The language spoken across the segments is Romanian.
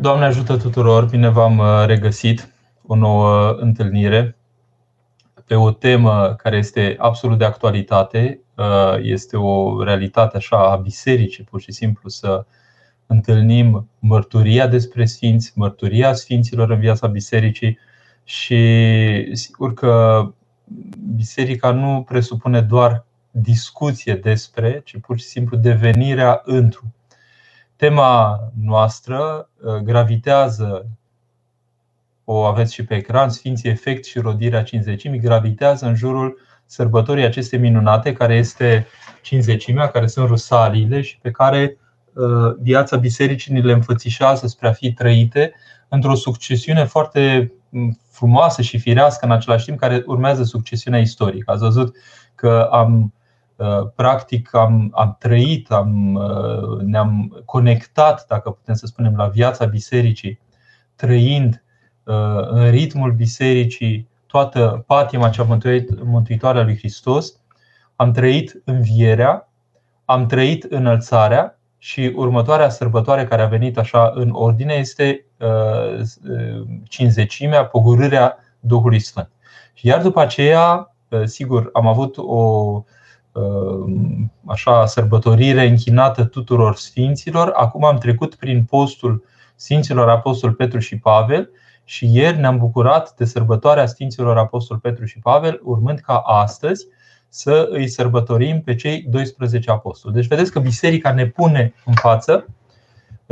Doamne ajută tuturor, bine v-am uh, regăsit o nouă întâlnire pe o temă care este absolut de actualitate. Uh, este o realitate așa a bisericii, pur și simplu să întâlnim mărturia despre sfinți, mărturia sfinților în viața bisericii și sigur că biserica nu presupune doar discuție despre, ci pur și simplu devenirea într Tema noastră uh, gravitează, o aveți și pe ecran, Sfinții Efect și Rodirea Cinzecimii, gravitează în jurul sărbătorii aceste minunate, care este cinzecimea, care sunt rusaliile și pe care uh, viața bisericii ni le înfățișează spre a fi trăite într-o succesiune foarte mm, frumoasă și firească în același timp, care urmează succesiunea istorică. Ați văzut că am Uh, practic am, am trăit, am, uh, ne-am conectat, dacă putem să spunem, la viața bisericii, trăind uh, în ritmul bisericii toată patima cea mântuitoare a lui Hristos, am trăit învierea, am trăit înălțarea și următoarea sărbătoare care a venit așa în ordine este cinzecimea, pogorârea Duhului Sfânt. Iar după aceea, sigur, am avut o Ehm, așa sărbătorire închinată tuturor sfinților. Acum am trecut prin postul Sfinților Apostol Petru și Pavel și ieri ne-am bucurat de sărbătoarea Sfinților Apostol Petru și Pavel, urmând ca astăzi să îi sărbătorim pe cei 12 apostoli. Deci vedeți că biserica ne pune în față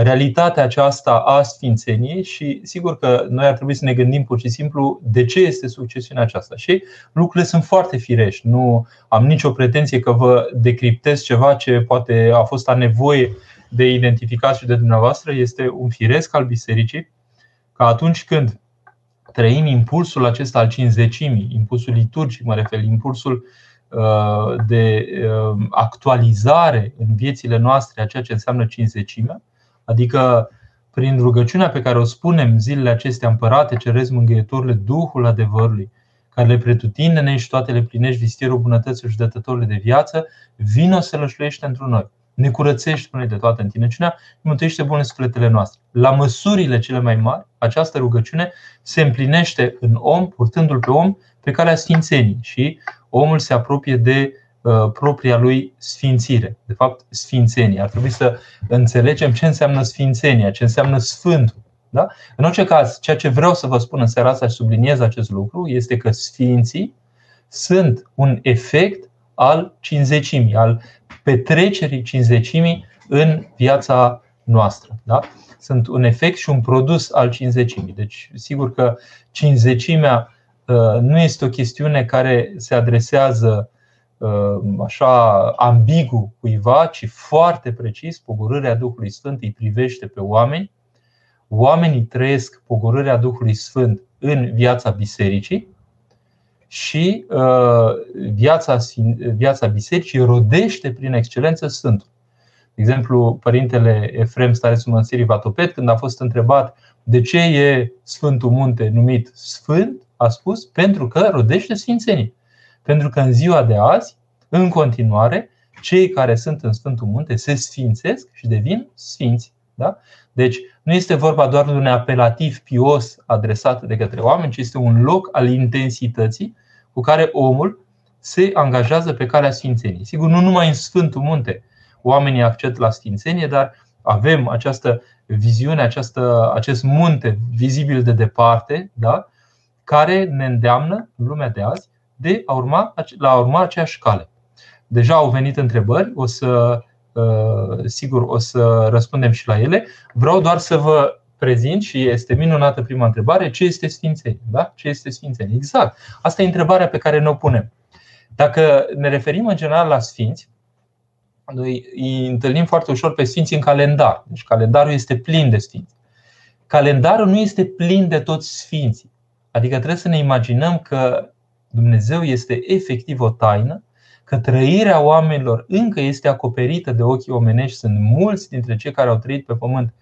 realitatea aceasta a sfințeniei și sigur că noi ar trebui să ne gândim pur și simplu de ce este succesiunea aceasta. Și lucrurile sunt foarte firești. Nu am nicio pretenție că vă decriptez ceva ce poate a fost a nevoie de identificat și de dumneavoastră. Este un firesc al bisericii că atunci când trăim impulsul acesta al cinzecimii, impulsul liturgic, mă refer, impulsul uh, de uh, actualizare în viețile noastre a ceea ce înseamnă cinzecimea, Adică prin rugăciunea pe care o spunem zilele acestea împărate, cerezi mângâietorule Duhul adevărului, care le pretutinde și toate le plinești vistierul bunătății și dătătorile de viață, vină să lășluiește într noi. Ne curățești, spune de toată întinăciunea, mântuiește bune sufletele noastre. La măsurile cele mai mari, această rugăciune se împlinește în om, purtându-l pe om pe calea sfințenii și omul se apropie de Uh, propria lui sfințire, de fapt sfințenie. Ar trebui să înțelegem ce înseamnă sfințenia, ce înseamnă sfântul. Da? În orice caz, ceea ce vreau să vă spun în seara asta și subliniez acest lucru este că sfinții sunt un efect al cinzecimii, al petrecerii cinzecimii în viața noastră. Da? Sunt un efect și un produs al cinzecimii. Deci, sigur că cinzecimea uh, nu este o chestiune care se adresează Uh, așa ambigu cuiva, ci foarte precis, pogorârea Duhului Sfânt îi privește pe oameni. Oamenii trăiesc pogorârea Duhului Sfânt în viața bisericii și uh, viața, viața bisericii rodește prin excelență Sfântul. De exemplu, părintele Efrem Starețul Mănăstirii Vatopet, când a fost întrebat de ce e Sfântul Munte numit Sfânt, a spus pentru că rodește sfințenie. Pentru că în ziua de azi, în continuare, cei care sunt în Sfântul Munte se sfințesc și devin sfinți. Da? Deci nu este vorba doar de un apelativ pios adresat de către oameni, ci este un loc al intensității cu care omul se angajează pe calea sfințenii. Sigur, nu numai în Sfântul Munte oamenii acced la sfințenie, dar avem această viziune, această, acest munte vizibil de departe, da? care ne îndeamnă în lumea de azi de a urma, la a urma aceeași cale. Deja au venit întrebări, o să, uh, sigur, o să răspundem și la ele. Vreau doar să vă prezint și este minunată prima întrebare, ce este Sfințenie? Da? Ce este Sfințenie? Exact. Asta e întrebarea pe care ne o punem. Dacă ne referim în general la Sfinți, noi îi întâlnim foarte ușor pe Sfinți în calendar. Deci calendarul este plin de Sfinți. Calendarul nu este plin de toți Sfinții. Adică trebuie să ne imaginăm că Dumnezeu este efectiv o taină, că trăirea oamenilor încă este acoperită de ochii omenești. Sunt mulți dintre cei care au trăit pe pământ,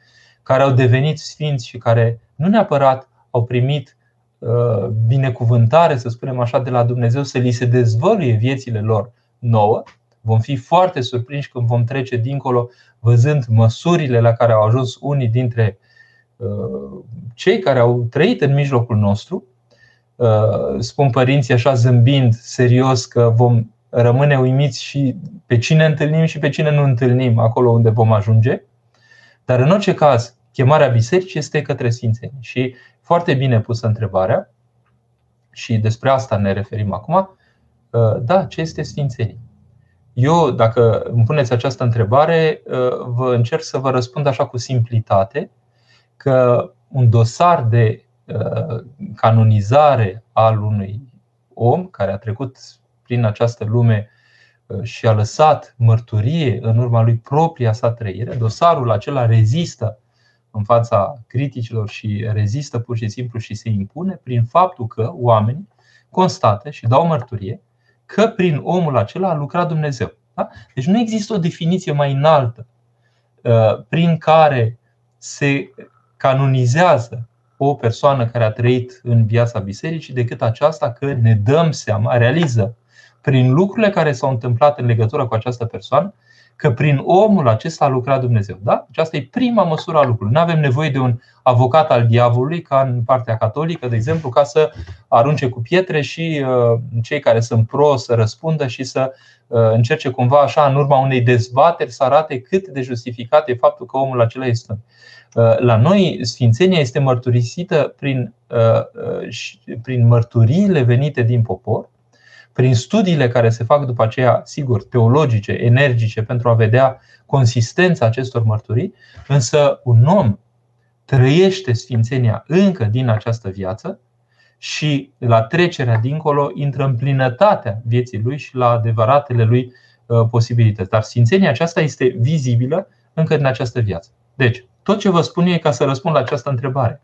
care au devenit sfinți și care nu neapărat au primit uh, binecuvântare, să spunem așa, de la Dumnezeu să li se dezvăluie viețile lor nouă. Vom fi foarte surprinși când vom trece dincolo, văzând măsurile la care au ajuns unii dintre cei care au trăit în mijlocul nostru, spun părinții așa zâmbind serios că vom rămâne uimiți și pe cine întâlnim și pe cine nu întâlnim acolo unde vom ajunge. Dar în orice caz, chemarea bisericii este către Sfințenie. Și foarte bine pusă întrebarea, și despre asta ne referim acum. Da, ce este Sfințenie? Eu, dacă îmi puneți această întrebare, vă încerc să vă răspund așa cu simplitate că un dosar de canonizare al unui om care a trecut prin această lume și a lăsat mărturie în urma lui propria sa trăire, dosarul acela rezistă în fața criticilor și rezistă pur și simplu și se impune prin faptul că oamenii constată și dau mărturie că prin omul acela a lucrat Dumnezeu. Da? Deci nu există o definiție mai înaltă uh, prin care se canonizează o persoană care a trăit în viața bisericii decât aceasta că ne dăm seama, realiză prin lucrurile care s-au întâmplat în legătură cu această persoană, că prin omul acesta a lucrat Dumnezeu. Da? Aceasta e prima măsură a lucrului. Nu avem nevoie de un avocat al diavolului, ca în partea catolică, de exemplu, ca să arunce cu pietre și uh, cei care sunt pro să răspundă și să uh, încerce cumva așa, în urma unei dezbateri, să arate cât de justificat e faptul că omul acela este uh, La noi, Sfințenia este mărturisită prin, prin mărturiile venite din popor, prin studiile care se fac după aceea, sigur, teologice, energice, pentru a vedea consistența acestor mărturii, însă un om trăiește sfințenia încă din această viață și la trecerea dincolo intră în plinătatea vieții lui și la adevăratele lui uh, posibilități. Dar sfințenia aceasta este vizibilă încă din această viață. Deci, tot ce vă spun e ca să răspund la această întrebare.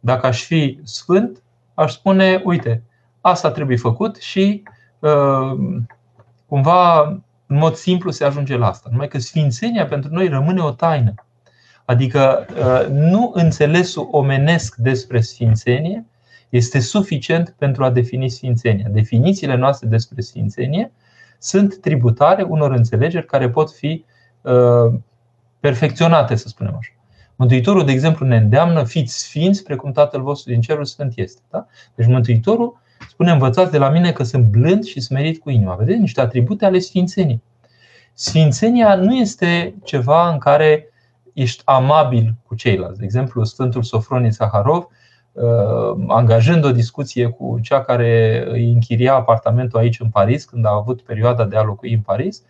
Dacă aș fi sfânt, aș spune, uite, asta trebuie făcut și uh, cumva în mod simplu se ajunge la asta. Numai că sfințenia pentru noi rămâne o taină. Adică uh, nu înțelesul omenesc despre sfințenie este suficient pentru a defini sfințenia. Definițiile noastre despre sfințenie sunt tributare unor înțelegeri care pot fi uh, perfecționate, să spunem așa. Mântuitorul, de exemplu, ne îndeamnă fiți sfinți precum Tatăl vostru din cerul sfânt este. Da? Deci Mântuitorul spune învățați de la mine că sunt blând și smerit cu inima. Vedeți? Niște atribute ale sfințenii. Sfințenia nu este ceva în care ești amabil cu ceilalți. De exemplu, Sfântul Sofronie Saharov, uh, angajând o discuție cu cea care îi închiria apartamentul aici în Paris, când a avut perioada de a locui în Paris, uh,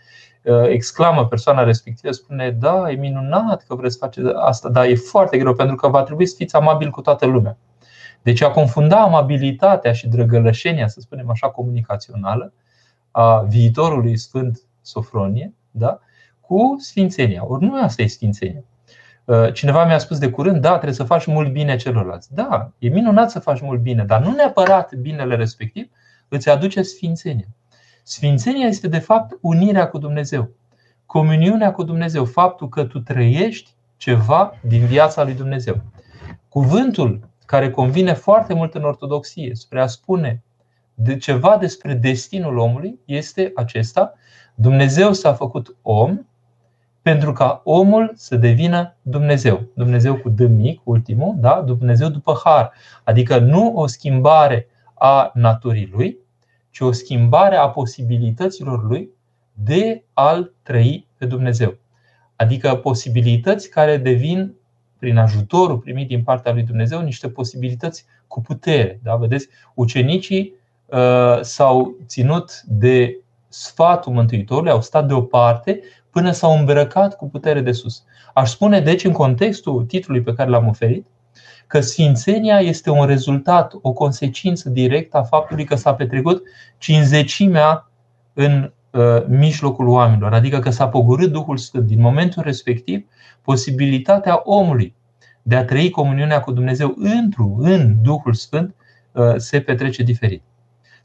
exclamă persoana respectivă, spune, da, e minunat că vreți să faceți asta, dar e foarte greu pentru că va trebui să fiți amabil cu toată lumea. Deci a confunda amabilitatea și drăgălășenia, să spunem așa, comunicațională a viitorului Sfânt Sofronie da? cu sfințenia. Ori nu asta e sfințenia. Uh, cineva mi-a spus de curând, da, trebuie să faci mult bine celorlalți. Da, e minunat să faci mult bine, dar nu neapărat binele respectiv îți aduce sfințenia. Sfințenia este de fapt unirea cu Dumnezeu, comuniunea cu Dumnezeu, faptul că tu trăiești ceva din viața lui Dumnezeu. Cuvântul care convine foarte mult în ortodoxie spre a spune de ceva despre destinul omului este acesta. Dumnezeu s-a făcut om pentru ca omul să devină Dumnezeu. Dumnezeu cu D mic, ultimul, da? Dumnezeu după har. Adică nu o schimbare a naturii lui, ci o schimbare a posibilităților lui de a-l trăi pe Dumnezeu. Adică posibilități care devin prin ajutorul primit din partea lui Dumnezeu, niște posibilități cu putere. Da? Vedeți, ucenicii uh, s-au ținut de sfatul Mântuitorului, au stat deoparte până s-au îmbrăcat cu putere de sus. Aș spune, deci, în contextul titlului pe care l-am oferit, că Sfințenia este un rezultat, o consecință directă a faptului că s-a petrecut cinzecimea în uh, mijlocul oamenilor, adică că s-a pogorât Duhul Sfânt. Din momentul respectiv, posibilitatea omului de a trăi comuniunea cu Dumnezeu întru, în Duhul Sfânt, uh, se petrece diferit.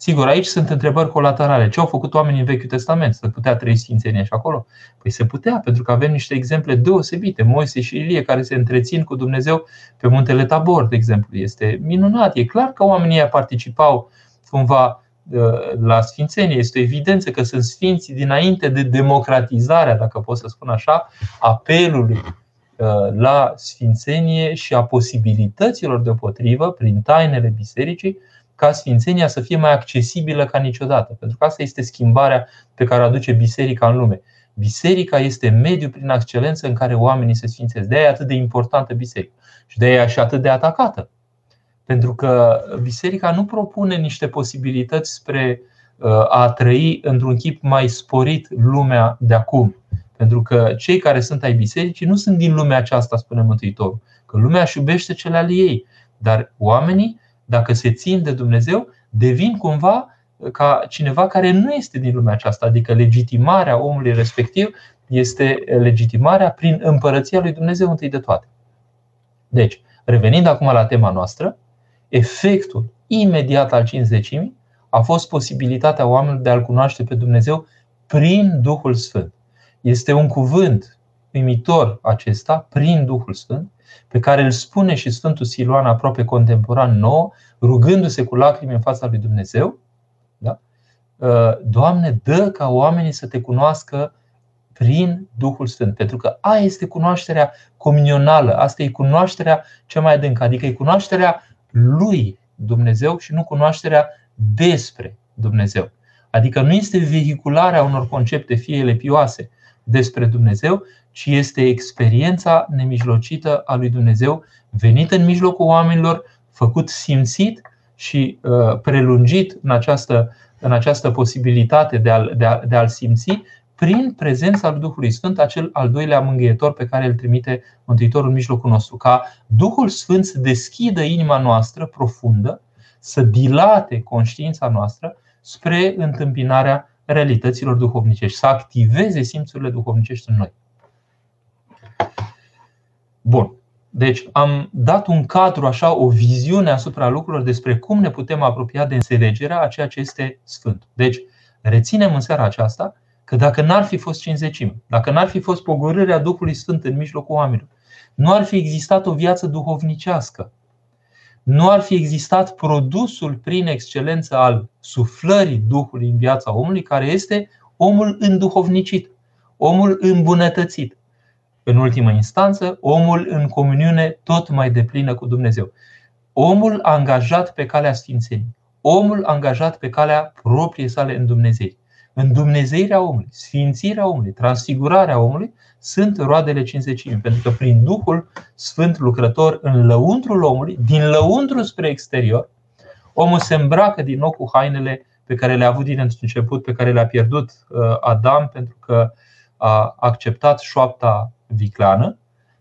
Sigur, aici sunt întrebări colaterale. Ce au făcut oamenii în Vechiul Testament? Să putea trăi sfințenia și acolo? Păi se putea, pentru că avem niște exemple deosebite. Moise și Ilie care se întrețin cu Dumnezeu pe muntele Tabor, de exemplu. Este minunat. E clar că oamenii participau cumva uh, la sfințenie. Este o evidență că sunt sfinți dinainte de democratizarea, dacă pot să spun așa, apelului la sfințenie și a posibilităților deopotrivă, prin tainele bisericii, ca sfințenia să fie mai accesibilă ca niciodată. Pentru că asta este schimbarea pe care o aduce biserica în lume. Biserica este mediul prin excelență în care oamenii se sfințesc. De aia e atât de importantă biserica. Și de aia e și atât de atacată. Pentru că biserica nu propune niște posibilități spre uh, a trăi într-un chip mai sporit lumea de acum. Pentru că cei care sunt ai bisericii nu sunt din lumea aceasta, spune Mântuitorul. Că lumea își iubește cele ale ei. Dar oamenii, dacă se țin de Dumnezeu, devin cumva ca cineva care nu este din lumea aceasta. Adică legitimarea omului respectiv este legitimarea prin împărăția lui Dumnezeu întâi de toate. Deci, revenind acum la tema noastră, efectul imediat al cinzecimii a fost posibilitatea oamenilor de a-L cunoaște pe Dumnezeu prin Duhul Sfânt. Este un cuvânt uimitor acesta, prin Duhul Sfânt, pe care îl spune și Sfântul Siluan aproape contemporan nou, rugându-se cu lacrimi în fața lui Dumnezeu. Da? Uh, Doamne, dă ca oamenii să te cunoască prin Duhul Sfânt. Pentru că aia este cunoașterea comunională, asta e cunoașterea cea mai adâncă, adică e cunoașterea lui Dumnezeu și nu cunoașterea despre Dumnezeu. Adică nu este vehicularea unor concepte, fie ele pioase, despre Dumnezeu, ci este experiența nemijlocită a lui Dumnezeu venit în mijlocul oamenilor, făcut simțit și uh, prelungit în această, în această posibilitate de a-l, de, a, de a simți prin prezența lui Duhului Sfânt, acel al doilea mângâietor pe care îl trimite Mântuitorul în mijlocul nostru. Ca Duhul Sfânt să deschidă inima noastră profundă, să dilate conștiința noastră spre întâmpinarea realităților duhovnicești, să activeze simțurile duhovnicești în noi. Bun. Deci am dat un cadru, așa, o viziune asupra lucrurilor despre cum ne putem apropia de înțelegerea a ceea ce este Sfânt. Deci, reținem în seara aceasta că dacă n-ar fi fost cinzecime, dacă n-ar fi fost pogorârea Duhului Sfânt în mijlocul oamenilor, nu ar fi existat o viață duhovnicească, nu ar fi existat produsul prin excelență al suflării Duhului în viața omului, care este omul înduhovnicit, omul îmbunătățit. În ultimă instanță, omul în comuniune tot mai deplină cu Dumnezeu. Omul angajat pe calea Sfințenii, omul angajat pe calea propriei sale în Dumnezeu. Îndumnezeirea omului, sfințirea omului, transfigurarea omului sunt roadele cinzecimii, pentru că prin Duhul Sfânt lucrător în lăuntrul omului, din lăuntru spre exterior, omul se îmbracă din nou cu hainele pe care le-a avut din început, pe care le-a pierdut uh, Adam pentru că a acceptat șoapta vicleană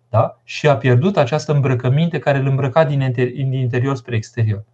da? și a pierdut această îmbrăcăminte care îl îmbrăca din interior spre exterior.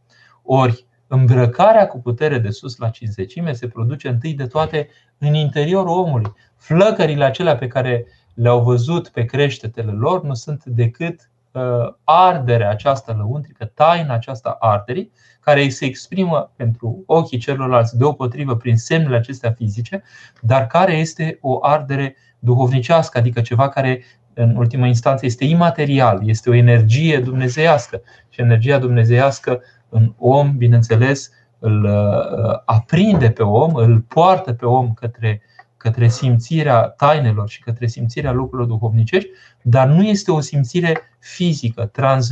Ori îmbrăcarea cu putere de sus la cinzecime se produce întâi de toate în interiorul omului. Flăcările acelea pe care le-au văzut pe creștetele lor nu sunt decât uh, arderea aceasta lăuntrică, taina aceasta arderii, care se exprimă pentru ochii celorlalți deopotrivă prin semnele acestea fizice, dar care este o ardere duhovnicească, adică ceva care în ultima instanță este imaterial, este o energie dumnezeiască și energia dumnezeiască în om, bineînțeles, îl uh, aprinde pe om, îl poartă pe om către, către simțirea tainelor și către simțirea lucrurilor duhovnicești, dar nu este o simțire fizică, trans,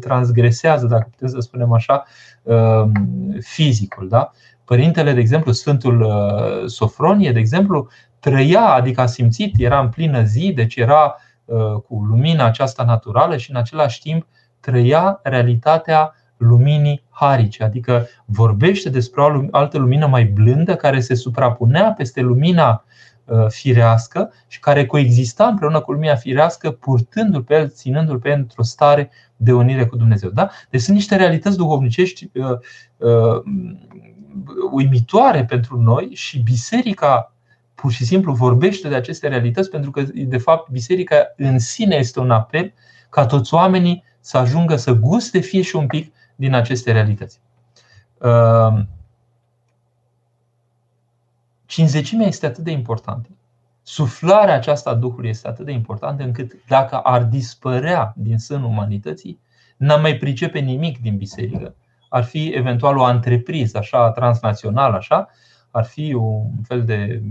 transgresează, dacă putem să spunem așa, um, fizicul. Da? Părintele, de exemplu, Sfântul uh, Sofronie, de exemplu, trăia, adică a simțit, era în plină zi, deci era uh, cu lumina aceasta naturală și în același timp trăia realitatea luminii harice, adică vorbește despre o altă lumină mai blândă care se suprapunea peste lumina uh, firească și care coexista împreună cu lumina firească, purtându-l pe el, ținându-l pe el într-o stare de unire cu Dumnezeu. Da? Deci sunt niște realități duhovnicești uh, uh, uimitoare pentru noi și biserica pur și simplu vorbește de aceste realități pentru că, de fapt, biserica în sine este un apel ca toți oamenii să ajungă să guste fie și un pic din aceste realități. Ehm, cinzecimea este atât de importantă, suflarea aceasta a Duhului este atât de importantă încât dacă ar dispărea din sânul umanității, n-am mai pricepe nimic din biserică. Ar fi eventual o antrepriză așa transnațională, așa, ar fi un fel de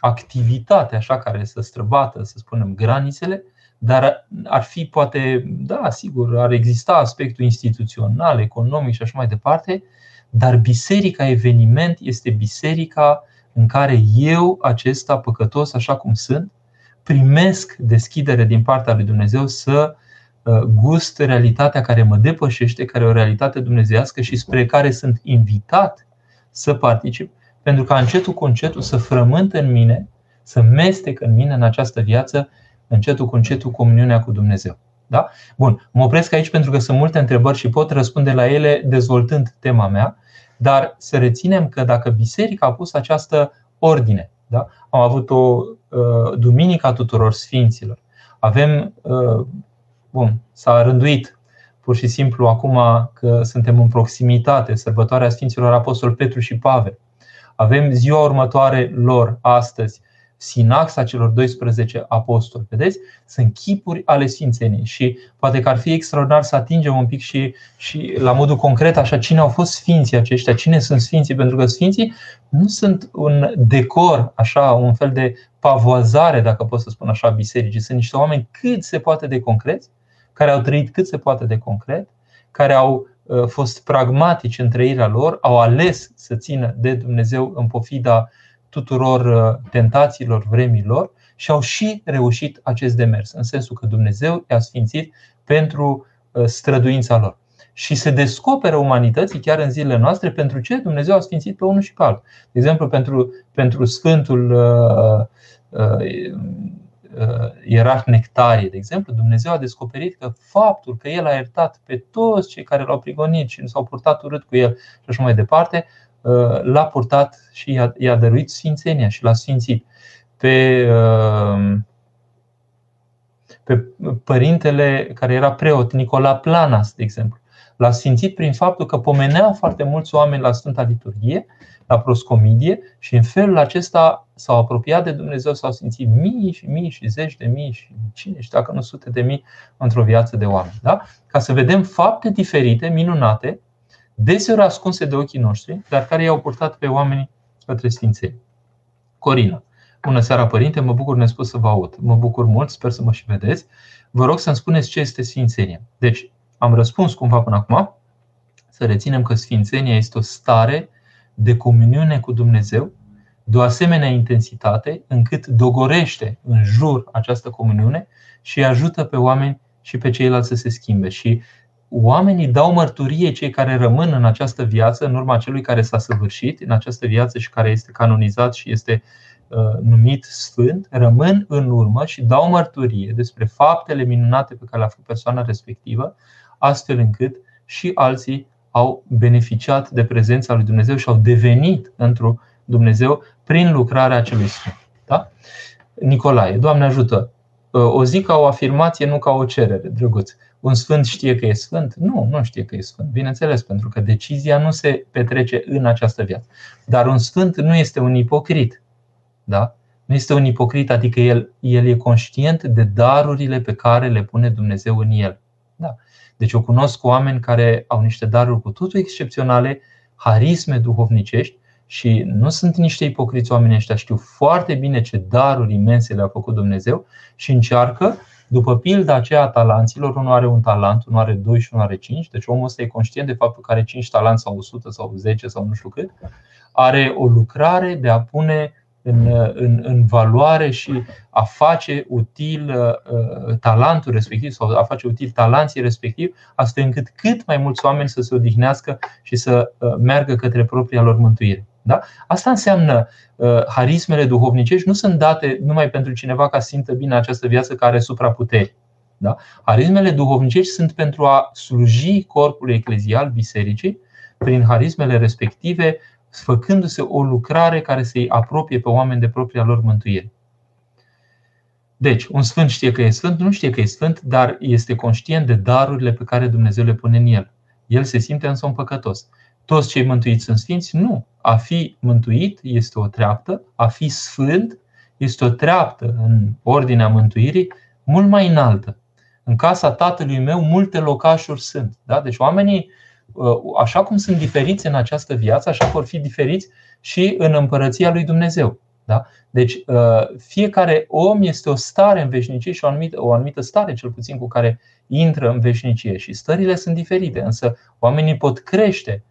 activitate așa care să străbată, să spunem, granițele, dar ar fi poate, da, sigur, ar exista aspectul instituțional, economic și așa mai departe, dar biserica eveniment este biserica în care eu, acesta păcătos, așa cum sunt, primesc deschidere din partea lui Dumnezeu să uh, gust realitatea care mă depășește, care e o realitate dumnezească și spre care sunt invitat să particip, pentru ca încetul cu încetul să frământ în mine, să mestec în mine în această viață, încetul cu încetul comuniunea cu Dumnezeu. Da? Bun, mă opresc aici pentru că sunt multe întrebări și pot răspunde la ele dezvoltând tema mea, dar să reținem că dacă biserica a pus această ordine, da? am avut o uh, duminică tuturor sfinților, avem, uh, bun, s-a rânduit pur și simplu acum că suntem în proximitate, sărbătoarea Sfinților Apostol Petru și Pavel. Avem ziua următoare lor astăzi, sinaxa celor 12 apostoli. Vedeți? Sunt chipuri ale Sfințeniei și poate că ar fi extraordinar să atingem un pic și, și la modul concret așa cine au fost sfinții aceștia, cine sunt sfinții, pentru că sfinții nu sunt un decor, așa, un fel de pavoazare, dacă pot să spun așa, bisericii. Sunt niște oameni cât se poate de concreți, care au trăit cât se poate de concret, care au uh, fost pragmatici în trăirea lor, au ales să țină de Dumnezeu în pofida tuturor uh, tentațiilor vremilor și au și reușit acest demers, în sensul că Dumnezeu i-a sfințit pentru uh, străduința lor. Și se descoperă umanității chiar în zilele noastre pentru ce Dumnezeu a sfințit pe unul și pe altul. De exemplu, pentru, pentru Sfântul uh, uh, ierarh Nectarie, de exemplu, Dumnezeu a descoperit că faptul că El a iertat pe toți cei care l-au prigonit și nu s-au purtat urât cu El și așa mai departe, Uh, l-a purtat și i-a dăruit sfințenia și l-a sfințit. Pe, uh, pe părintele care era preot, Nicola Planas, de exemplu. L-a sfințit prin faptul că pomenea foarte mulți oameni la Sfânta Liturghie, la proscomidie și în felul acesta s-au apropiat de Dumnezeu, s-au simțit mii și mii și zeci de mii și cine știe dacă nu sute de mii într-o viață de oameni. Da? Ca să vedem fapte diferite, minunate, deseori ascunse de ochii noștri, dar care i-au purtat pe oamenii către Sfinței. Corina. Bună seara, părinte, mă bucur nespus să vă aud. Mă bucur mult, sper să mă și vedeți. Vă rog să-mi spuneți ce este Sfințenia. Deci, am răspuns cumva până acum. Să reținem că Sfințenia este o stare de comuniune cu Dumnezeu, de o asemenea intensitate încât dogorește în jur această comuniune și ajută pe oameni și pe ceilalți să se schimbe. Și oamenii dau mărturie cei care rămân în această viață, în urma celui care s-a săvârșit în această viață și care este canonizat și este uh, numit sfânt, rămân în urmă și dau mărturie despre faptele minunate pe care le-a făcut persoana respectivă, astfel încât și alții au beneficiat de prezența lui Dumnezeu și au devenit într-un Dumnezeu prin lucrarea acelui Sfânt. Da? Nicolae, Doamne ajută! Uh, o zic ca o afirmație, nu ca o cerere, drăguț un sfânt știe că e sfânt? Nu, nu știe că e sfânt. Bineînțeles, pentru că decizia nu se petrece în această viață. Dar un sfânt nu este un ipocrit. Da? Nu este un ipocrit, adică el, el e conștient de darurile pe care le pune Dumnezeu în el. Da. Deci eu cunosc oameni care au niște daruri cu totul excepționale, harisme duhovnicești și nu sunt niște ipocriți oameni ăștia, știu foarte bine ce daruri imense le-a făcut Dumnezeu și încearcă după pilda aceea a talanților, unul are un talent, unul are doi și unul are cinci, deci omul ăsta e conștient de faptul că are cinci talanți sau 100 sau 10 sau nu știu cât, are o lucrare de a pune în, în, în valoare și a face util uh, talentul respectiv sau a face util talanții respectiv, astfel încât cât mai mulți oameni să se odihnească și să uh, meargă către propria lor mântuire. Da? Asta înseamnă uh, harismele duhovnicești nu sunt date numai pentru cineva ca să simtă bine această viață care are supraputeri. Da? Harismele duhovnicești sunt pentru a sluji corpului eclezial, bisericii, prin harismele respective, făcându-se o lucrare care să-i apropie pe oameni de propria lor mântuire. Deci, un sfânt știe că e sfânt, nu știe că e sfânt, dar este conștient de darurile pe care Dumnezeu le pune în el. El se simte însă un păcătos. Toți cei mântuiți sunt sfinți? Nu. A fi mântuit este o treaptă, a fi sfânt este o treaptă în ordinea mântuirii mult mai înaltă. În casa tatălui meu multe locașuri sunt. Da? Deci oamenii, uh, așa cum sunt diferiți în această viață, așa vor fi diferiți și în împărăția lui Dumnezeu. Da? Deci fiecare om este o stare în veșnicie și o anumită, o anumită stare, cel puțin, cu care intră în veșnicie. Și stările sunt diferite, însă oamenii pot crește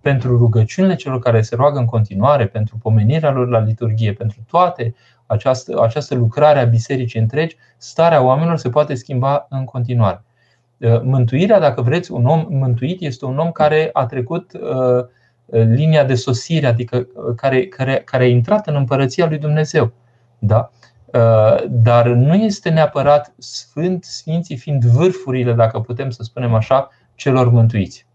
pentru rugăciunile celor care se roagă în continuare, pentru pomenirea lor la liturghie, pentru toate această, această lucrare a bisericii întregi, starea oamenilor se poate schimba în continuare. Uh, mântuirea, dacă vreți, un om mântuit este un om care a trecut uh, linia de sosire, adică uh, care, care, care a intrat în împărăția lui Dumnezeu. Da? Dar nu este neapărat sfânt, sfinții fiind vârfurile, dacă putem să spunem așa, celor mântuiți.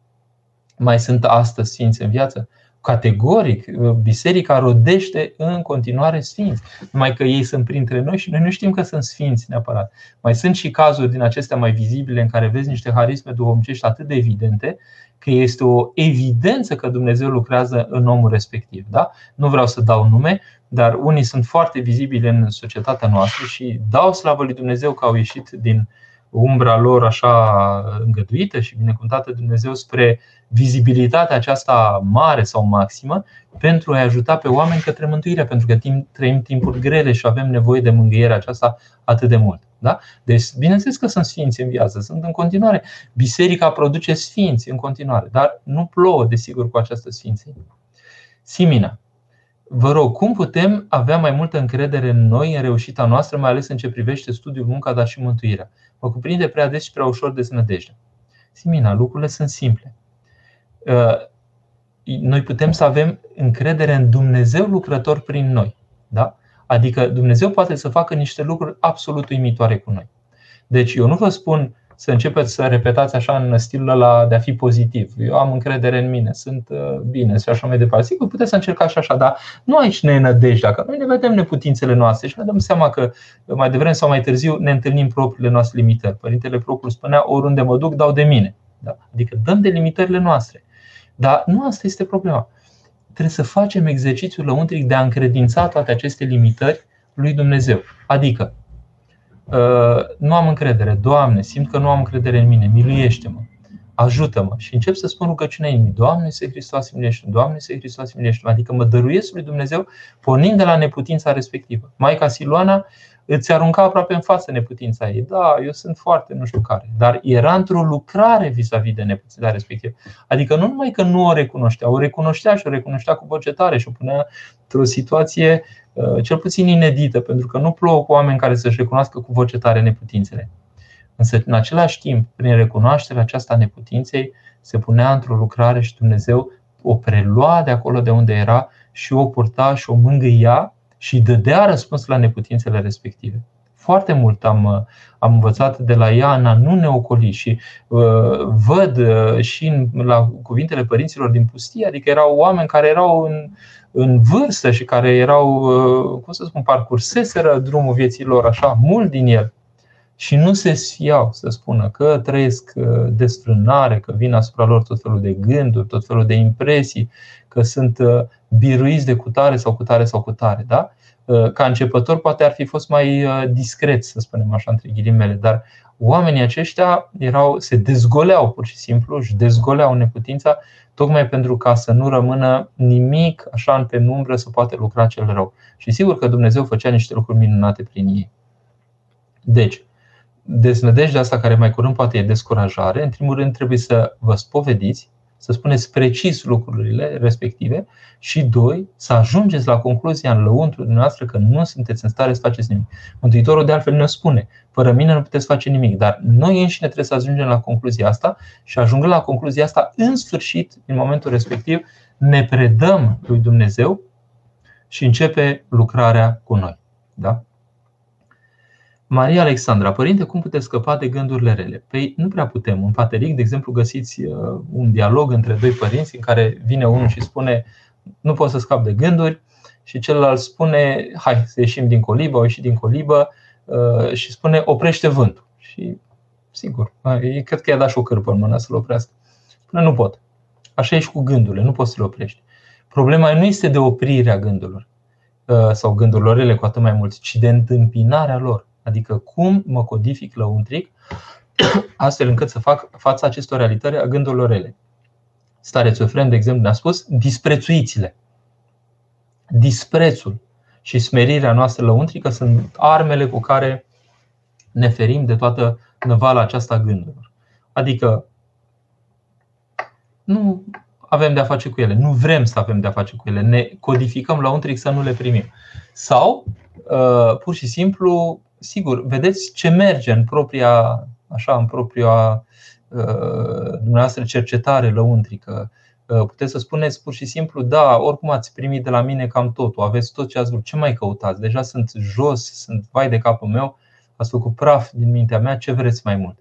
Mai sunt astăzi sfinți în viață? categoric, biserica rodește în continuare sfinți. Numai că ei sunt printre noi și noi nu știm că sunt sfinți neapărat. Mai sunt și cazuri din acestea mai vizibile în care vezi niște harisme duhovnicești atât de evidente că este o evidență că Dumnezeu lucrează în omul respectiv. Da? Nu vreau să dau nume, dar unii sunt foarte vizibili în societatea noastră și dau slavă lui Dumnezeu că au ieșit din uh, umbra lor așa îngăduită și binecuvântată Dumnezeu spre vizibilitatea aceasta mare sau maximă pentru a-i ajuta pe oameni către mântuire, pentru că timp, trăim timpuri grele și avem nevoie de mângâierea aceasta atât de mult. Da? Deci, bineînțeles că sunt sfinți în viață, sunt în continuare. Biserica produce sfinți în continuare, dar nu plouă, desigur, cu această sfinție. Simina. Vă rog, cum putem avea mai multă încredere în noi, în reușita noastră, mai ales în ce privește studiul, munca, dar și mântuirea? Mă cuprinde prea des și prea ușor deznădejde. Simina, lucrurile sunt simple. Uh, noi putem să avem încredere în Dumnezeu lucrător prin noi. Da? Adică Dumnezeu poate să facă niște lucruri absolut uimitoare cu noi. Deci eu nu vă spun să începeți să repetați așa în stilul ăla de a fi pozitiv. Eu am încredere în mine, sunt uh, bine și așa mai departe. Sigur, puteți să încercați și așa, dar nu aici ne nădejdea, că noi ne vedem neputințele noastre și ne dăm seama că mai devreme sau mai târziu ne întâlnim propriile noastre limitări. Părintele Procul spunea, oriunde mă duc, dau de mine. Da? Adică dăm de limitările noastre. Dar nu asta este problema. Trebuie să facem exercițiul lăuntric de a încredința toate aceste limitări lui Dumnezeu. Adică, Uh, nu am încredere, Doamne, simt că nu am încredere în mine, miluiește-mă, ajută-mă. Și încep să spun rugăciunea inimii, Doamne, se Hristos, miluiește Doamne, se Hristos, miluiește Adică mă dăruiesc lui Dumnezeu pornind de la neputința respectivă. Maica Siluana îți arunca aproape în față neputința ei. Da, eu sunt foarte nu știu care, dar era într-o lucrare vis-a-vis de neputința respectivă. Adică nu numai că nu o recunoștea, o recunoștea și o recunoștea cu voce tare și o punea într-o situație uh, cel puțin inedită, pentru că nu plouă cu oameni care să-și recunoască cu voce tare neputințele. Însă, în același timp, prin recunoașterea aceasta neputinței, se punea într-o lucrare și Dumnezeu o prelua de acolo de unde era și o purta și o mângâia și dădea răspuns la neputințele respective. Foarte mult am, am învățat de la ea în a nu ne ocoli și uh, văd uh, și în, la cuvintele părinților din pustie, adică erau oameni care erau în, în vârstă și care erau, uh, cum să spun, parcurseseră drumul vieții lor așa mult din el și nu se sfiau să spună că trăiesc uh, desfrânare, că vin asupra lor tot felul de gânduri, tot felul de impresii, că sunt uh, biruiți de cutare sau cutare sau cutare. Da? Uh, ca începător poate ar fi fost mai discret, să spunem așa, între ghilimele, dar oamenii aceștia erau, se dezgoleau pur și simplu, și dezgoleau neputința, tocmai pentru ca să nu rămână nimic așa în penumbră să poate lucra cel rău. Și sigur că Dumnezeu făcea niște lucruri minunate prin ei. Deci, deznădejdea asta care mai curând poate e descurajare, în primul rând trebuie să vă spovediți, să spuneți precis lucrurile respective și doi, să ajungeți la concluzia în lăuntru dumneavoastră că nu sunteți în stare să faceți nimic. Mântuitorul de altfel ne spune, fără mine nu puteți face nimic, dar noi înșine trebuie să ajungem la concluzia asta și ajungând la concluzia asta, în sfârșit, în momentul respectiv, ne predăm lui Dumnezeu și începe lucrarea cu noi. Da? Maria Alexandra, părinte, cum puteți scăpa de gândurile rele? Păi nu prea putem. În Pateric, de exemplu, găsiți uh, un dialog între doi părinți în care vine unul și spune nu pot să scap de gânduri și celălalt spune hai să ieșim din colibă, au ieșit din colibă uh, și spune oprește vântul. Și sigur, cred că i-a dat și o cârpă în mână să-l oprească. Spune nu pot. Așa ești cu gândurile, nu poți să le oprești. Problema nu este de oprirea gândurilor uh, sau gândurilor rele cu atât mai mult, ci de întâmpinarea lor. Adică cum mă codific lăuntric astfel încât să fac fața acestor realitări a gândurilor rele. Starețul Efrem, de exemplu, ne-a spus disprețuiți-le. Disprețul și smerirea noastră lăuntrică sunt armele cu care ne ferim de toată năvala aceasta gândurilor. Adică nu avem de-a face cu ele, nu vrem să avem de-a face cu ele, ne codificăm la un trick să nu le primim. Sau, uh, pur și simplu, sigur, vedeți ce merge în propria, așa, în propria uh, dumneavoastră cercetare lăuntrică. Uh, puteți să spuneți pur și simplu, da, oricum ați primit de la mine cam totul, aveți tot ce ați vrut, ce mai căutați? Deja sunt jos, sunt vai de capul meu, ați făcut praf din mintea mea, ce vreți mai mult?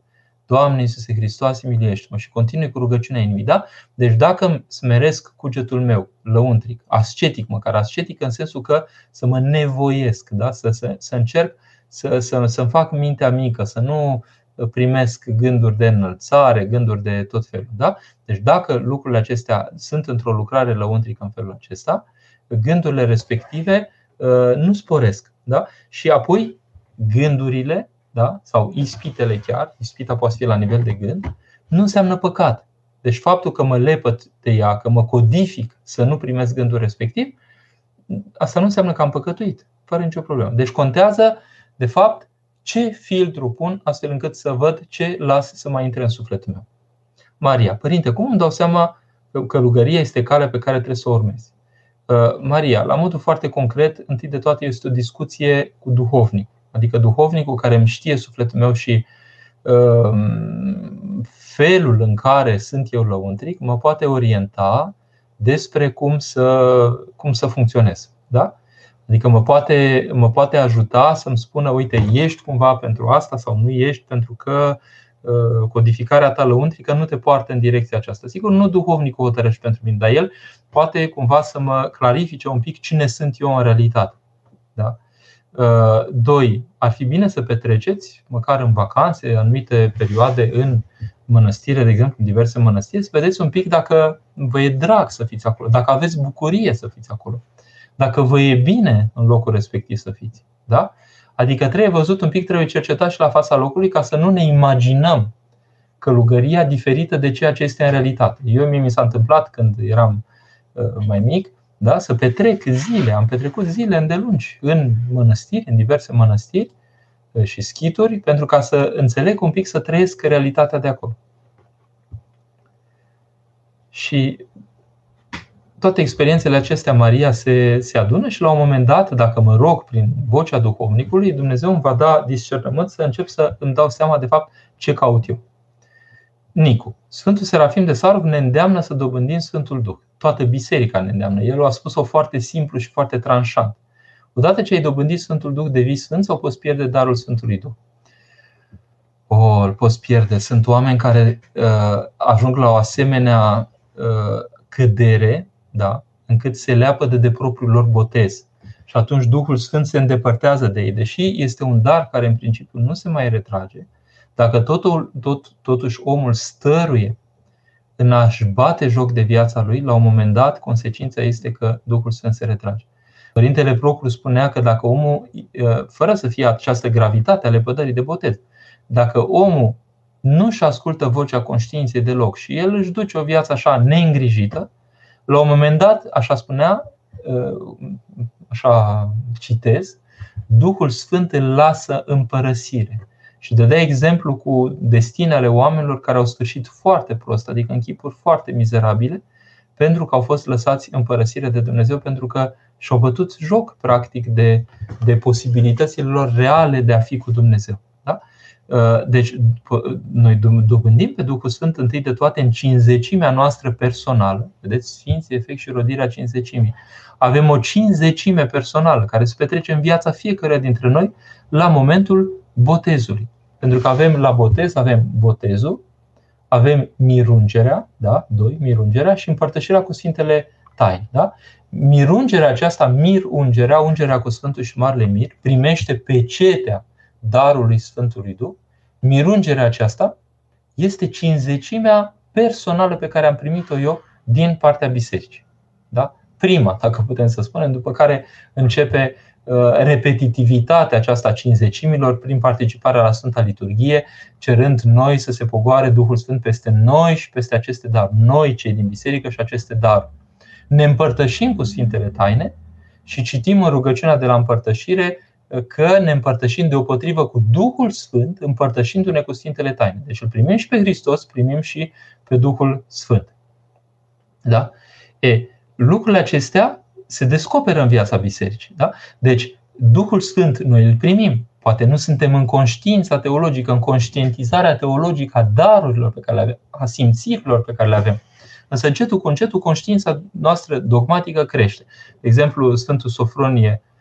Doamne Iisuse Hristoase, miliește-mă și continui cu rugăciunea inimii. Da? Deci dacă smeresc cugetul meu, lăuntric, ascetic măcar, ascetic în sensul că să mă nevoiesc, da? să, să, să încerc să, să, să-mi fac mintea mică, să nu primesc gânduri de înălțare, gânduri de tot felul. Da? Deci dacă lucrurile acestea sunt într-o lucrare lăuntrică în felul acesta, gândurile respective uh, nu sporesc. Da? Și apoi gândurile da? sau ispitele chiar, ispita poate fi la nivel de gând, nu înseamnă păcat. Deci faptul că mă lepăt de ea, că mă codific să nu primesc gândul respectiv, asta nu înseamnă că am păcătuit, fără nicio problemă. Deci contează, de fapt, ce filtru pun astfel încât să văd ce las să mai intre în sufletul meu. Maria, părinte, cum îmi dau seama că călugăria este calea pe care trebuie să o urmezi? Uh, Maria, la modul foarte concret, întâi de toate este o discuție cu duhovnic adică duhovnicul care îmi știe sufletul meu și um, felul în care sunt eu lăuntric mă poate orienta despre cum să, cum să funcționez. Da? Adică mă poate, mă poate ajuta să-mi spună, uite, ești cumva pentru asta sau nu ești pentru că uh, codificarea ta lăuntrică nu te poartă în direcția aceasta. Sigur, nu duhovnicul hotărăște pentru mine, dar el poate cumva să mă clarifice un pic cine sunt eu în realitate. Da? Uh, doi, ar fi bine să petreceți, măcar în vacanțe, anumite perioade în mănăstire, de exemplu, în diverse mănăstiri, să vedeți un pic dacă vă e drag să fiți acolo, dacă aveți bucurie să fiți acolo, dacă vă e bine în locul respectiv să fiți. Da? Adică trebuie văzut un pic, trebuie cercetat și la fața locului ca să nu ne imaginăm călugăria diferită de ceea ce este în realitate. Eu mi s-a întâmplat când eram uh, mai mic da? să petrec zile, am petrecut zile îndelungi în mănăstiri, în diverse mănăstiri uh, și schituri, pentru ca să înțeleg un pic, să trăiesc realitatea de acolo. Și toate experiențele acestea, Maria, se, se adună și la un moment dat, dacă mă rog prin vocea duhovnicului, Dumnezeu îmi va da discernământ să încep să îmi dau seama de fapt ce caut eu. Nicu. Sfântul Serafim de Sarov ne îndeamnă să dobândim Sfântul Duh toată biserica ne îndeamnă. El a spus-o foarte simplu și foarte tranșant. Odată ce ai dobândit Sfântul Duh, devii Sfânt sau poți pierde darul Sfântului Duh? O, îl poți pierde. Sunt oameni care uh, ajung la o asemenea uh, cădere, da, încât se leapă de, de propriul lor botez. Și atunci Duhul Sfânt se îndepărtează de ei. Deși este un dar care în principiu nu se mai retrage, dacă totul, tot, totuși omul stăruie în a-și bate joc de viața lui, la un moment dat, consecința este că Duhul Sfânt se retrage. Părintele Proclu spunea că dacă omul, fără să fie această gravitate a lepădării de botez, dacă omul nu și ascultă vocea conștiinței deloc și el își duce o viață așa neîngrijită, la un moment dat, așa spunea, așa citez, Duhul Sfânt îl lasă în părăsire. Și dădea exemplu cu destine ale oamenilor care au sfârșit foarte prost, adică în chipuri foarte mizerabile, pentru că au fost lăsați în părăsire de Dumnezeu, pentru că și-au bătut joc, practic, de, de posibilitățile lor reale de a fi cu Dumnezeu. Da? Uh, deci, noi dobândim pe Duhul Sfânt întâi de toate în cinzecimea noastră personală. Vedeți, Sfinții, efect și rodirea cinzecimii. Avem o cinzecime personală care se petrece în viața fiecăruia dintre noi la momentul botezului. Pentru că avem la botez, avem botezul, avem mirungerea, da? Doi, mirungerea și împărtășirea cu Sfintele Taini. Da? Mirungerea aceasta, mirungerea, ungerea cu Sfântul și Marele Mir, primește pecetea darului Sfântului Duh. Mirungerea aceasta este cinzecimea personală pe care am primit-o eu din partea bisericii. Da? Prima, dacă putem să spunem, după care începe Uh, repetitivitatea aceasta a cinzecimilor prin participarea la Sfânta Liturghie, cerând noi să se pogoare Duhul Sfânt peste noi și peste aceste daruri, noi cei din biserică și aceste daruri. Ne împărtășim cu Sfintele Taine și citim în rugăciunea de la împărtășire că ne împărtășim deopotrivă cu Duhul Sfânt, împărtășindu-ne cu Sfintele Taine. Deci îl primim și pe Hristos, primim și pe Duhul Sfânt. Da? E, lucrurile acestea se descoperă în viața bisericii. Da? Deci, Duhul Sfânt noi îl primim. Poate nu suntem în conștiința teologică, în conștientizarea teologică a darurilor pe care le avem, a simțirilor pe care le avem. Însă încetul cu încetul conștiința noastră dogmatică crește. De exemplu, Sfântul Sofronie uh,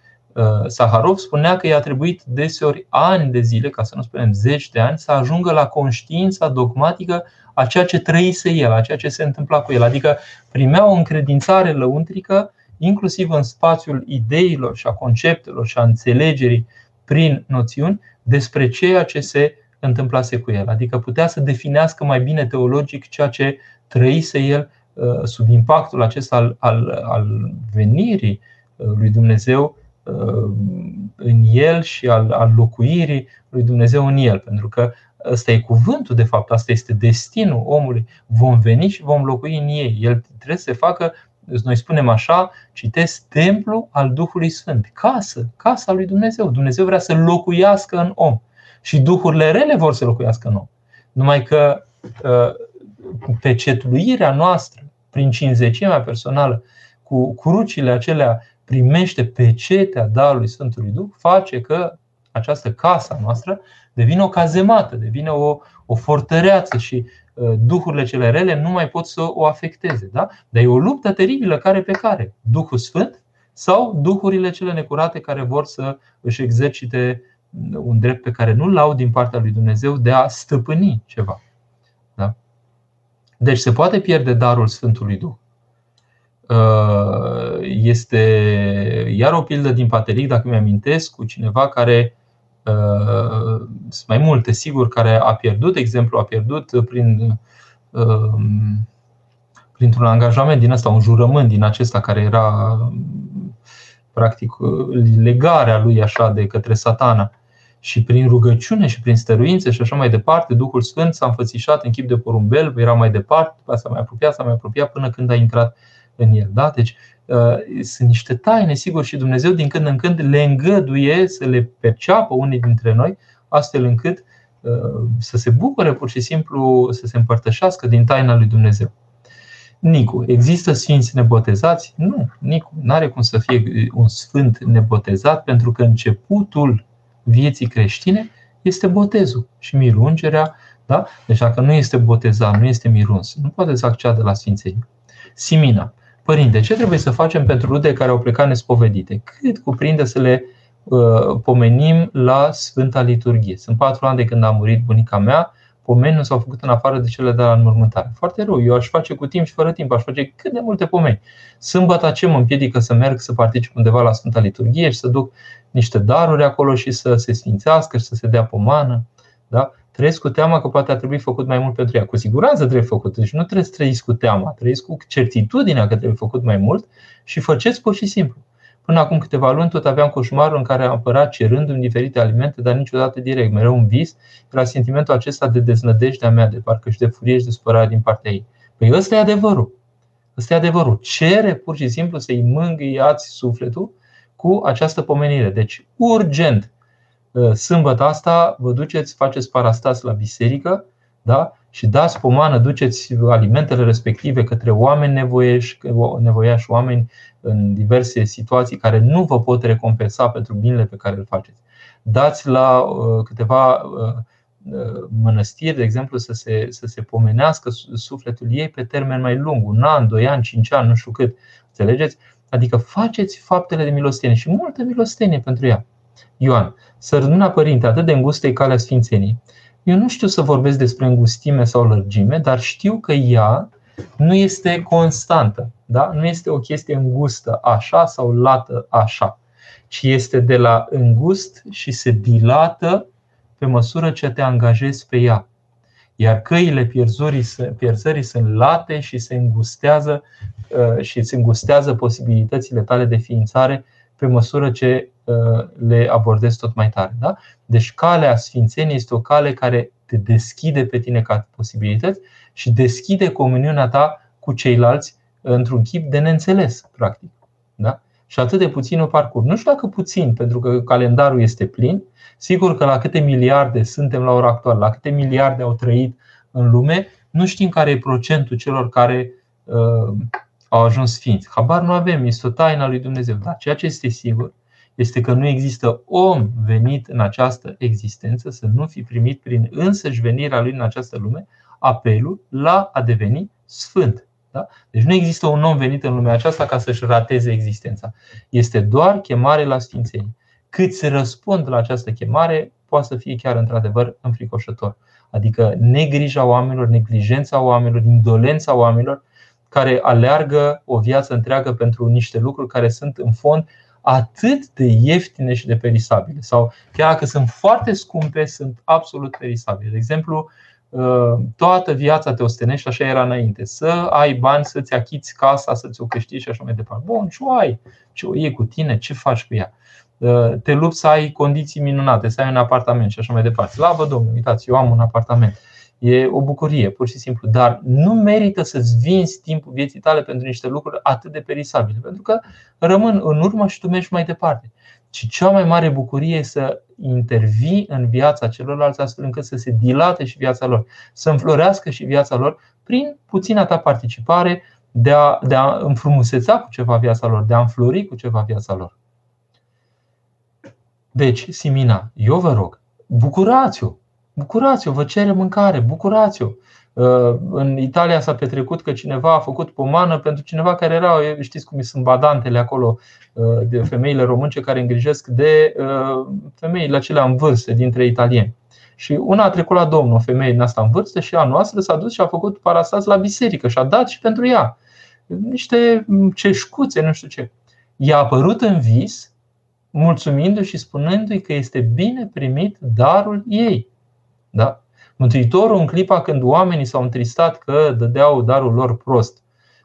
Saharov spunea că i-a trebuit deseori ani de zile, ca să nu spunem zeci de ani, să ajungă la conștiința dogmatică a ceea ce trăise el, a ceea ce se întâmpla cu el. Adică primea o încredințare lăuntrică, inclusiv în spațiul ideilor și a conceptelor și a înțelegerii prin noțiuni, despre ceea ce se întâmplase cu el. Adică putea să definească mai bine teologic ceea ce trăise el uh, sub impactul acesta al, al, al venirii uh, lui Dumnezeu uh, în el și al, al locuirii lui Dumnezeu în el. Pentru că ăsta e cuvântul, de fapt, asta este destinul omului. Vom veni și vom locui în ei. El trebuie să se facă, noi spunem așa, citesc templu al Duhului Sfânt, casă, casa lui Dumnezeu. Dumnezeu vrea să locuiască în om. Și duhurile rele vor să locuiască în om. Numai că pecetluirea noastră prin cinzecimea personală cu crucile acelea primește pecetea darului Sfântului Duh, face că această casa noastră devine o cazemată, devine o, o fortăreață și uh, duhurile cele rele nu mai pot să o afecteze. Da? Dar e o luptă teribilă care pe care? Duhul Sfânt sau duhurile cele necurate care vor să își exercite un drept pe care nu-l au din partea lui Dumnezeu de a stăpâni ceva. Deci se poate pierde darul Sfântului Duh. Uh, este iar o pildă din Pateric, dacă mi-amintesc, cu cineva care uh, sunt mai multe, sigur, care a pierdut, de exemplu, a pierdut prin, uh, printr-un angajament din ăsta, un jurământ din acesta care era practic legarea lui așa de către satana. Și prin rugăciune și prin stăruințe și așa mai departe, Duhul Sfânt s-a înfățișat în chip de porumbel, era mai departe, s-a mai apropiat, s-a mai apropiat până când a intrat în el. Da? Deci uh, sunt niște taine, sigur, și Dumnezeu din când în când le îngăduie să le perceapă unii dintre noi, astfel încât uh, să se bucure pur și simplu, să se împărtășească din taina lui Dumnezeu. Nicu, există sfinți nebotezați? Nu, Nicu, nu are cum să fie un sfânt nebotezat pentru că începutul vieții creștine este botezul și mirungerea. Da? Deci dacă nu este botezat, nu este miruns, nu poate să acceadă la Sfințenie. Simina. Părinte, ce trebuie să facem pentru rude care au plecat nespovedite? Cât cuprinde să le uh, pomenim la Sfânta Liturghie? Sunt patru ani de când a murit bunica mea, pomeni nu s-au făcut în afară de cele de la înmormântare. Foarte rău, eu aș face cu timp și fără timp, aș face cât de multe pomeni. Sâmbătă ce mă împiedică să merg să particip undeva la Sfânta Liturghie și să duc niște daruri acolo și să se sfințească și să se dea pomană. Da? Trăiesc cu teama că poate ar trebui făcut mai mult pentru ea. Cu siguranță trebuie făcut. Deci nu trebuie să trăiți cu teama, trăiți cu certitudinea că trebuie făcut mai mult și faceți pur și simplu. Până acum câteva luni tot aveam coșmarul în care am apărat cerându-mi diferite alimente, dar niciodată direct. Mereu un vis, era sentimentul acesta de deznădejde a mea, de parcă și de furie și de supărare din partea ei. Păi ăsta e adevărul. Ăsta e adevărul. Cere pur și simplu să-i mângâiați sufletul cu această pomenire. Deci, urgent, ă, sâmbătă asta vă duceți, faceți parastas la biserică da? și dați pomană, duceți alimentele respective către oameni nevoieși, nevoiași, oameni în diverse situații care nu vă pot recompensa pentru binele pe care îl faceți. Dați la uh, câteva uh, uh, mănăstiri, de exemplu, să se, să se pomenească sufletul ei pe termen mai lung, un an, doi ani, cinci ani, nu știu cât. Înțelegeți? Adică faceți faptele de milostenie și multă milostenie pentru ea. Ioan, să rămână părinte, atât de îngustă e calea Sfințenii. Eu nu știu să vorbesc despre îngustime sau lărgime, dar știu că ea nu este constantă. Da? Nu este o chestie îngustă așa sau lată așa, ci este de la îngust și se dilată pe măsură ce te angajezi pe ea. Iar căile pierzării sunt late și se îngustează uh, și se îngustează posibilitățile tale de ființare pe măsură ce uh, le abordezi tot mai tare. Da? Deci calea Sfințeniei este o cale care te deschide pe tine ca posibilități și deschide comuniunea ta cu ceilalți într-un chip de neînțeles, practic. Da? și atât de puțin o parcurs. Nu știu dacă puțin, pentru că calendarul este plin. Sigur că la câte miliarde suntem la ora actuală, la câte miliarde au trăit în lume, nu știm care e procentul celor care uh, au ajuns sfinți. Habar nu avem, este o taina lui Dumnezeu. Dar ceea ce este sigur este că nu există om venit în această existență să nu fi primit prin însăși venirea lui în această lume apelul la a deveni sfânt. Da? Deci nu există un om venit în lumea aceasta ca să-și rateze existența. Este doar chemare la sfințenie. Cât se răspund la această chemare, poate să fie chiar într-adevăr înfricoșător. Adică negrija oamenilor, neglijența oamenilor, indolența oamenilor care aleargă o viață întreagă pentru niște lucruri care sunt în fond atât de ieftine și de perisabile. Sau chiar dacă sunt foarte scumpe, sunt absolut perisabile. De exemplu, uh, toată viața te ostenești, așa era înainte, să ai bani, să-ți achiți casa, să-ți o câștigi și așa mai departe. Bun, ce o ai? Ce o iei cu tine? Ce faci cu ea? Uh, te lupți să ai condiții minunate, să ai un apartament și așa mai departe. Slavă Domnului, uitați, eu am un apartament. E o bucurie, pur și simplu. Dar nu merită să-ți vinzi timpul vieții tale pentru niște lucruri atât de perisabile, pentru că rămân în urmă și tu mergi mai departe. Și cea mai mare bucurie e să intervii în viața celorlalți astfel încât să se dilate și viața lor, să înflorească și viața lor prin puțina ta participare de a, de a înfrumuseța cu ceva viața lor, de a înflori cu ceva viața lor. Deci, Simina, eu vă rog, bucurați-o, bucurați-o, vă cere mâncare, bucurați-o. Uh, în Italia s-a petrecut că cineva a făcut pomană pentru cineva care erau, știți cum sunt badantele acolo, uh, de femeile românce care îngrijesc de uh, femeile acelea în vârstă dintre italieni. Și una a trecut la Domnul, o femeie din asta în vârstă, și a noastră s-a dus și a făcut parastas la biserică și a dat și pentru ea. Niște ceșcuțe, nu știu ce. I-a apărut în vis mulțumindu-și și spunându-i că este bine primit darul ei. Da? Mântuitorul în clipa când oamenii s-au întristat că dădeau darul lor prost,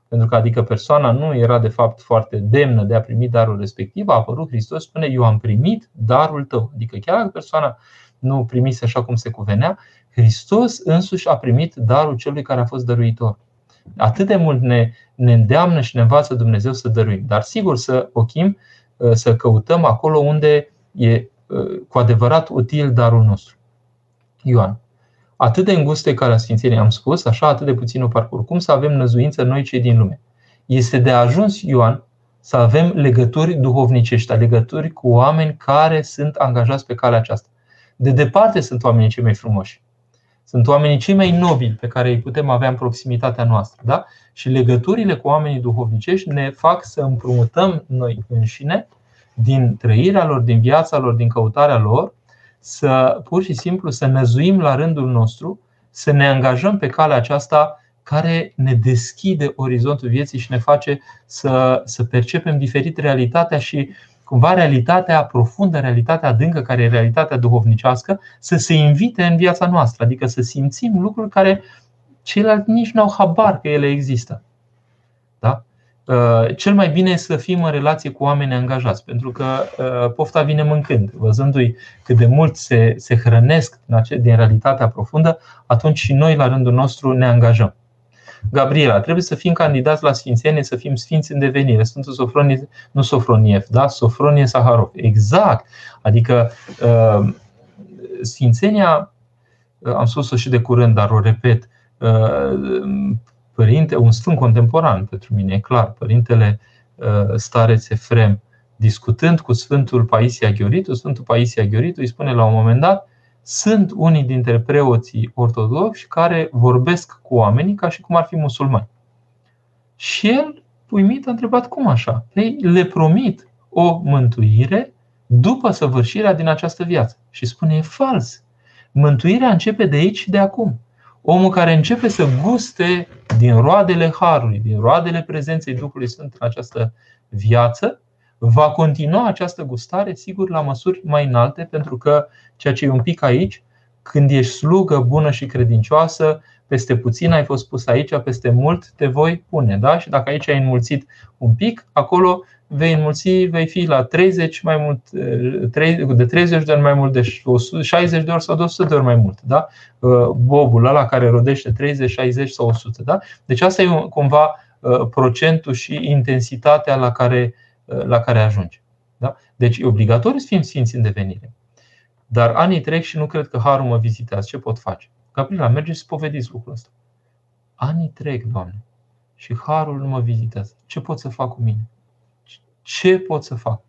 pentru că adică persoana nu era de fapt foarte demnă de a primi darul respectiv, a apărut Hristos spune eu am primit darul tău. Adică chiar dacă persoana nu primise așa cum se cuvenea, Hristos însuși a primit darul celui care a fost dăruitor. Atât de mult ne, ne îndeamnă și ne învață Dumnezeu să dăruim. Dar sigur să ochim Uh, să căutăm acolo unde e uh, cu adevărat util darul nostru. Ioan. Atât de înguste ca la Sfințenie am spus, așa atât de puțin o parcurs. Cum să avem năzuință noi cei din lume? Este de ajuns, Ioan, să avem legături duhovnicești, legături cu oameni care sunt angajați pe calea aceasta. De departe sunt oamenii cei mai frumoși. Sunt oamenii cei mai nobili pe care îi putem avea în proximitatea noastră. Da? Și legăturile cu oamenii duhovnicești ne fac să împrumutăm noi înșine din trăirea lor, din viața lor, din căutarea lor, să pur și simplu să năzuim la rândul nostru, să ne angajăm pe calea aceasta care ne deschide orizontul vieții și ne face să, să percepem diferit realitatea și cumva realitatea profundă, realitatea adâncă, care e realitatea duhovnicească, să se invite în viața noastră, adică să simțim lucruri care ceilalți nici nu au habar că ele există. Da? Uh, cel mai bine este să fim în relație cu oameni angajați, pentru că uh, pofta vine mâncând. Văzându-i cât de mult se, se hrănesc din realitatea profundă, atunci și noi, la rândul nostru, ne angajăm. Gabriela, trebuie să fim candidați la sfințenie, să fim sfinți în devenire. Sfântul Sofronie, nu Sofroniev, da? Sofronie Saharov. Exact. Adică uh, sfințenia, am spus-o și de curând, dar o repet, părinte, un sfânt contemporan pentru mine, e clar, părintele Stareț Efrem, discutând cu Sfântul Paisia Gheoritu, Sfântul Paisia Gheoritu îi spune la un moment dat sunt unii dintre preoții ortodoxi care vorbesc cu oamenii ca și cum ar fi musulmani. Și el, uimit, a întrebat cum așa? Ei, le promit o mântuire după săvârșirea din această viață. Și spune, e fals. Mântuirea începe de aici și de acum. Omul care începe să guste din roadele Harului, din roadele prezenței Duhului Sfânt în această viață, va continua această gustare, sigur, la măsuri mai înalte, pentru că ceea ce e un pic aici, când ești slugă bună și credincioasă, peste puțin ai fost pus aici, peste mult te voi pune. Da? Și dacă aici ai înmulțit un pic, acolo vei înmulți, vei fi la 30 mai mult, de 30 de ori mai mult, de 60 de ori sau de 100 de ori mai mult. Da? Bobul ăla care rodește 30, 60 sau 100. Da? Deci asta e cumva procentul și intensitatea la care la care ajungi. Da? Deci e obligatoriu să fim sfinți în devenire. Dar anii trec și nu cred că harul mă vizitează. Ce pot face? Gabriela, merge și spovediți lucrul ăsta. Anii trec, Doamne, și harul nu mă vizitează. Ce pot să fac cu mine? Ce pot să fac?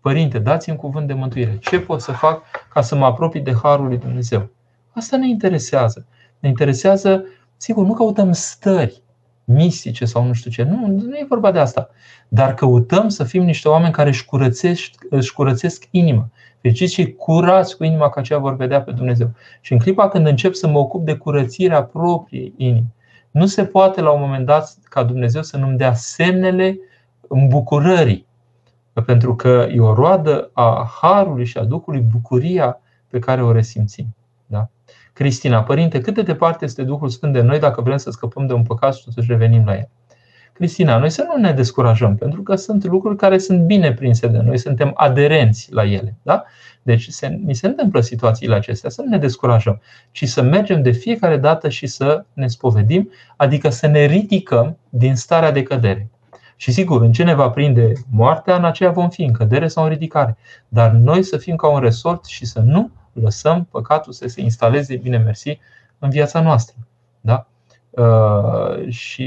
Părinte, dați-mi cuvânt de mântuire. Ce pot să fac ca să mă apropii de harul lui Dumnezeu? Asta ne interesează. Ne interesează, sigur, nu căutăm stări mistice sau nu știu ce. Nu, nu e vorba de asta. Dar căutăm să fim niște oameni care își curățesc, își curățesc inima. Fericiți și curați cu inima ca aceea vor vedea pe Dumnezeu. Și în clipa când încep să mă ocup de curățirea propriei inimi, nu se poate la un moment dat ca Dumnezeu să nu-mi dea semnele îmbucurării. Pentru că e o roadă a Harului și a Duhului bucuria pe care o resimțim. Da? Cristina, părinte, cât de departe este Duhul Sfânt de noi dacă vrem să scăpăm de un păcat și totuși revenim la el? Cristina, noi să nu ne descurajăm, pentru că sunt lucruri care sunt bine prinse de noi, suntem aderenți la ele. Da? Deci se, ni se întâmplă situațiile acestea, să nu ne descurajăm, ci să mergem de fiecare dată și să ne spovedim, adică să ne ridicăm din starea de cădere. Și sigur, în ce ne va prinde moartea, în aceea vom fi, în cădere sau în ridicare. Dar noi să fim ca un resort și să nu lăsăm păcatul să se instaleze, bine mersi, în viața noastră. Da? Uh, și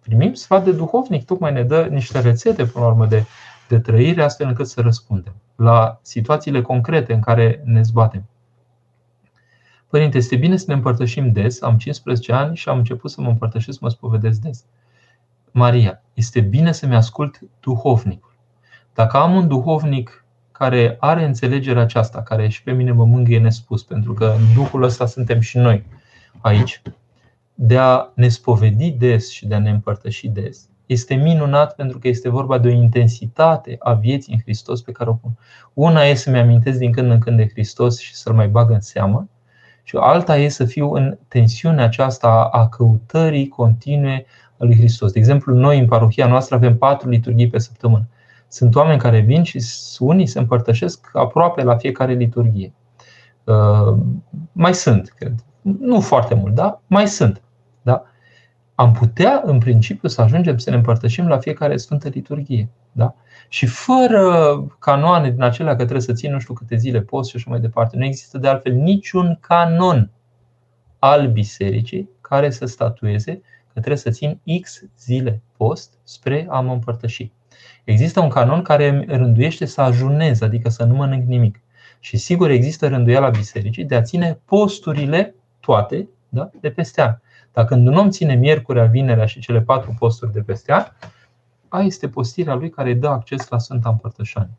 primim sfat de duhovnic, tocmai ne dă niște rețete, până la urmă, de, de trăire, astfel încât să răspundem la situațiile concrete în care ne zbatem. Părinte, este bine să ne împărtășim des. Am 15 ani și am început să mă împărtășesc, mă spovedesc des. Maria, este bine să-mi ascult duhovnicul. Dacă am un duhovnic care are înțelegerea aceasta, care și pe mine mă mângâie nespus, pentru că în Duhul ăsta suntem și noi aici, de a ne spovedi des și de a ne împărtăși des, este minunat pentru că este vorba de o intensitate a vieții în Hristos pe care o pun. Una e să-mi amintesc din când în când de Hristos și să-L mai bag în seamă, și alta e să fiu în tensiunea aceasta a căutării continue a lui Hristos. De exemplu, noi în parohia noastră avem patru liturghii pe săptămână. Sunt oameni care vin și unii se împărtășesc aproape la fiecare liturghie. Uh, mai sunt, cred. Nu foarte mult, da? Mai sunt. Da? Am putea, în principiu, să ajungem să ne împărtășim la fiecare Sfântă Liturghie. Da? Și fără canoane din acelea că trebuie să ții nu știu câte zile post și așa mai departe. Nu există de altfel niciun canon al bisericii care să statueze că trebuie să țin X zile post spre a mă împărtăși. Există un canon care rânduiește să ajunez, adică să nu mănânc nimic. Și sigur există rânduiala bisericii de a ține posturile toate da, de peste an. Dacă un om ține miercurea, vinerea și cele patru posturi de peste an, a este postirea lui care dă acces la Sfânta Împărtășanie.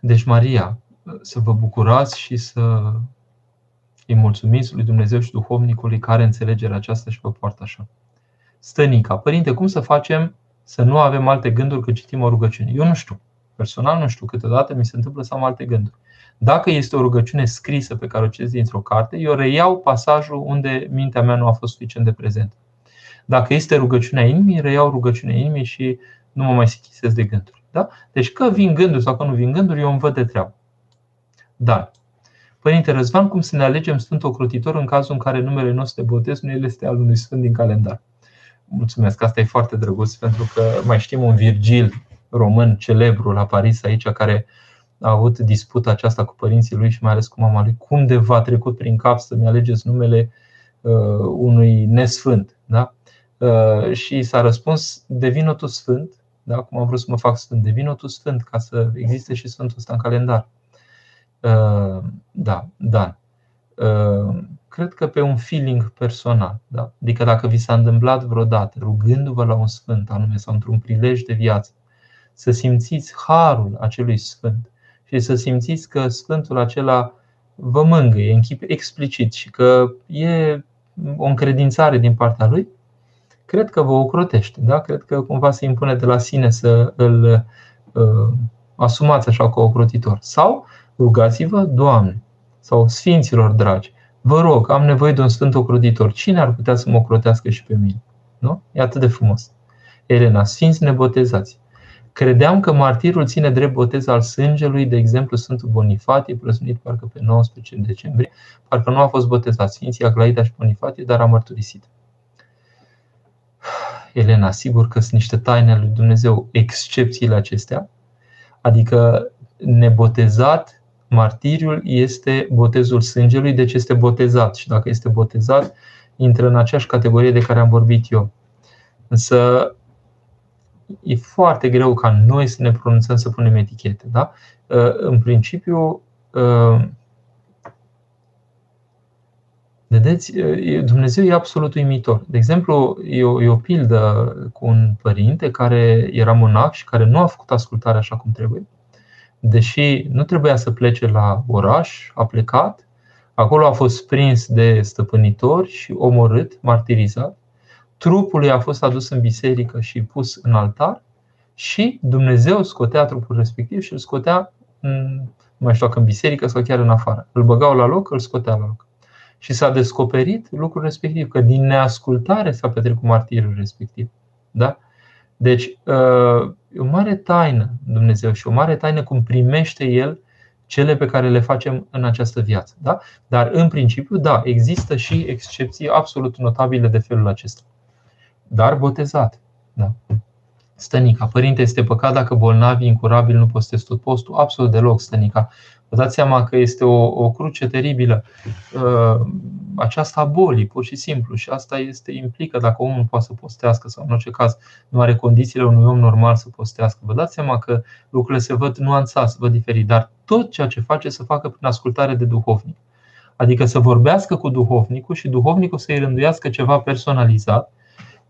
Deci, Maria, să vă bucurați și să îi mulțumiți lui Dumnezeu și duhovnicului care înțelegerea aceasta și vă poartă așa. Stănica, părinte, cum să facem să nu avem alte gânduri când citim o rugăciune? Eu nu știu. Personal nu știu. Câteodată mi se întâmplă să am alte gânduri. Dacă este o rugăciune scrisă pe care o citesc dintr-o carte, eu reiau pasajul unde mintea mea nu a fost suficient de prezentă. Dacă este rugăciunea inimii, reiau rugăciunea inimii și nu mă mai sichisesc de gânduri. Da? Deci că vin gânduri sau că nu vin gânduri, eu îmi văd de treabă. Dar, Părinte Răzvan, cum să ne alegem Sfânt Ocrotitor în cazul în care numele nostru de botez nu este al unui Sfânt din calendar? Mulțumesc, asta e foarte drăguț pentru că mai știm un Virgil român celebru la Paris aici care a avut disputa aceasta cu părinții lui și mai ales cu mama lui. Cum de v-a trecut prin cap să-mi alegeți numele uh, unui nesfânt? Da? Uh, și s-a răspuns, devină tu sfânt, da? cum am vrut să mă fac sfânt, devină tu sfânt ca să existe și sfântul ăsta în calendar. Uh, da, da. Uh, cred că pe un feeling personal. Da? Adică dacă vi s-a întâmplat vreodată, rugându-vă la un sfânt anume sau într-un prilej de viață, să simțiți harul acelui sfânt și să simțiți că sfântul acela vă mângâie în chip explicit și că e o încredințare din partea lui, cred că vă ocrotește. Da? Cred că cumva se impune de la sine să îl uh, asumați așa ca ocrotitor. Sau rugați-vă, Doamne, sau Sfinților dragi, vă rog, am nevoie de un Sfânt ocrotitor. Cine ar putea să mă ocrotească și pe mine? Nu? E atât de frumos. Elena, Sfinți nebotezați. Credeam că martirul ține drept botez al sângelui, de exemplu Sfântul Bonifatie, prăzunit parcă pe 19 decembrie, parcă nu a fost botezat Sfinții Aglaida și Bonifatie, dar a mărturisit. Elena, sigur că sunt niște taine ale lui Dumnezeu, excepțiile acestea. Adică nebotezat, martiriul este botezul sângelui, deci este botezat. Și dacă este botezat, intră în aceeași categorie de care am vorbit eu. Însă e foarte greu ca noi să ne pronunțăm să punem etichete. Da? În principiu, Vedeți, Dumnezeu e absolut uimitor. De exemplu, e o, e o pildă cu un părinte care era monac și care nu a făcut ascultare așa cum trebuie. Deși nu trebuia să plece la oraș, a plecat. Acolo a fost prins de stăpânitori și omorât, martirizat. Trupul lui a fost adus în biserică și pus în altar și Dumnezeu scotea trupul respectiv și îl scotea, nu mai știu dacă în biserică sau chiar în afară. Îl băgau la loc, îl scotea la loc. Și s-a descoperit lucrul respectiv, că din neascultare s-a petrecut martirul respectiv. Da? Deci, uh, e o mare taină Dumnezeu și o mare taină cum primește El cele pe care le facem în această viață. Da? Dar, în principiu, da, există și excepții absolut notabile de felul acesta. Dar botezat. Da. Stănica. Părinte, este păcat dacă bolnavi incurabil nu postez tot postul? Absolut deloc, Stănica. Vă dați seama că este o, o cruce teribilă uh, aceasta a bolii, pur și simplu. Și asta este implică dacă omul nu poate să postească sau în orice caz nu are condițiile unui om normal să postească. Vă dați seama că lucrurile se văd nuanțat, se văd diferit, dar tot ceea ce face să facă prin ascultare de duhovnic. Adică să vorbească cu duhovnicul și duhovnicul să-i rânduiască ceva personalizat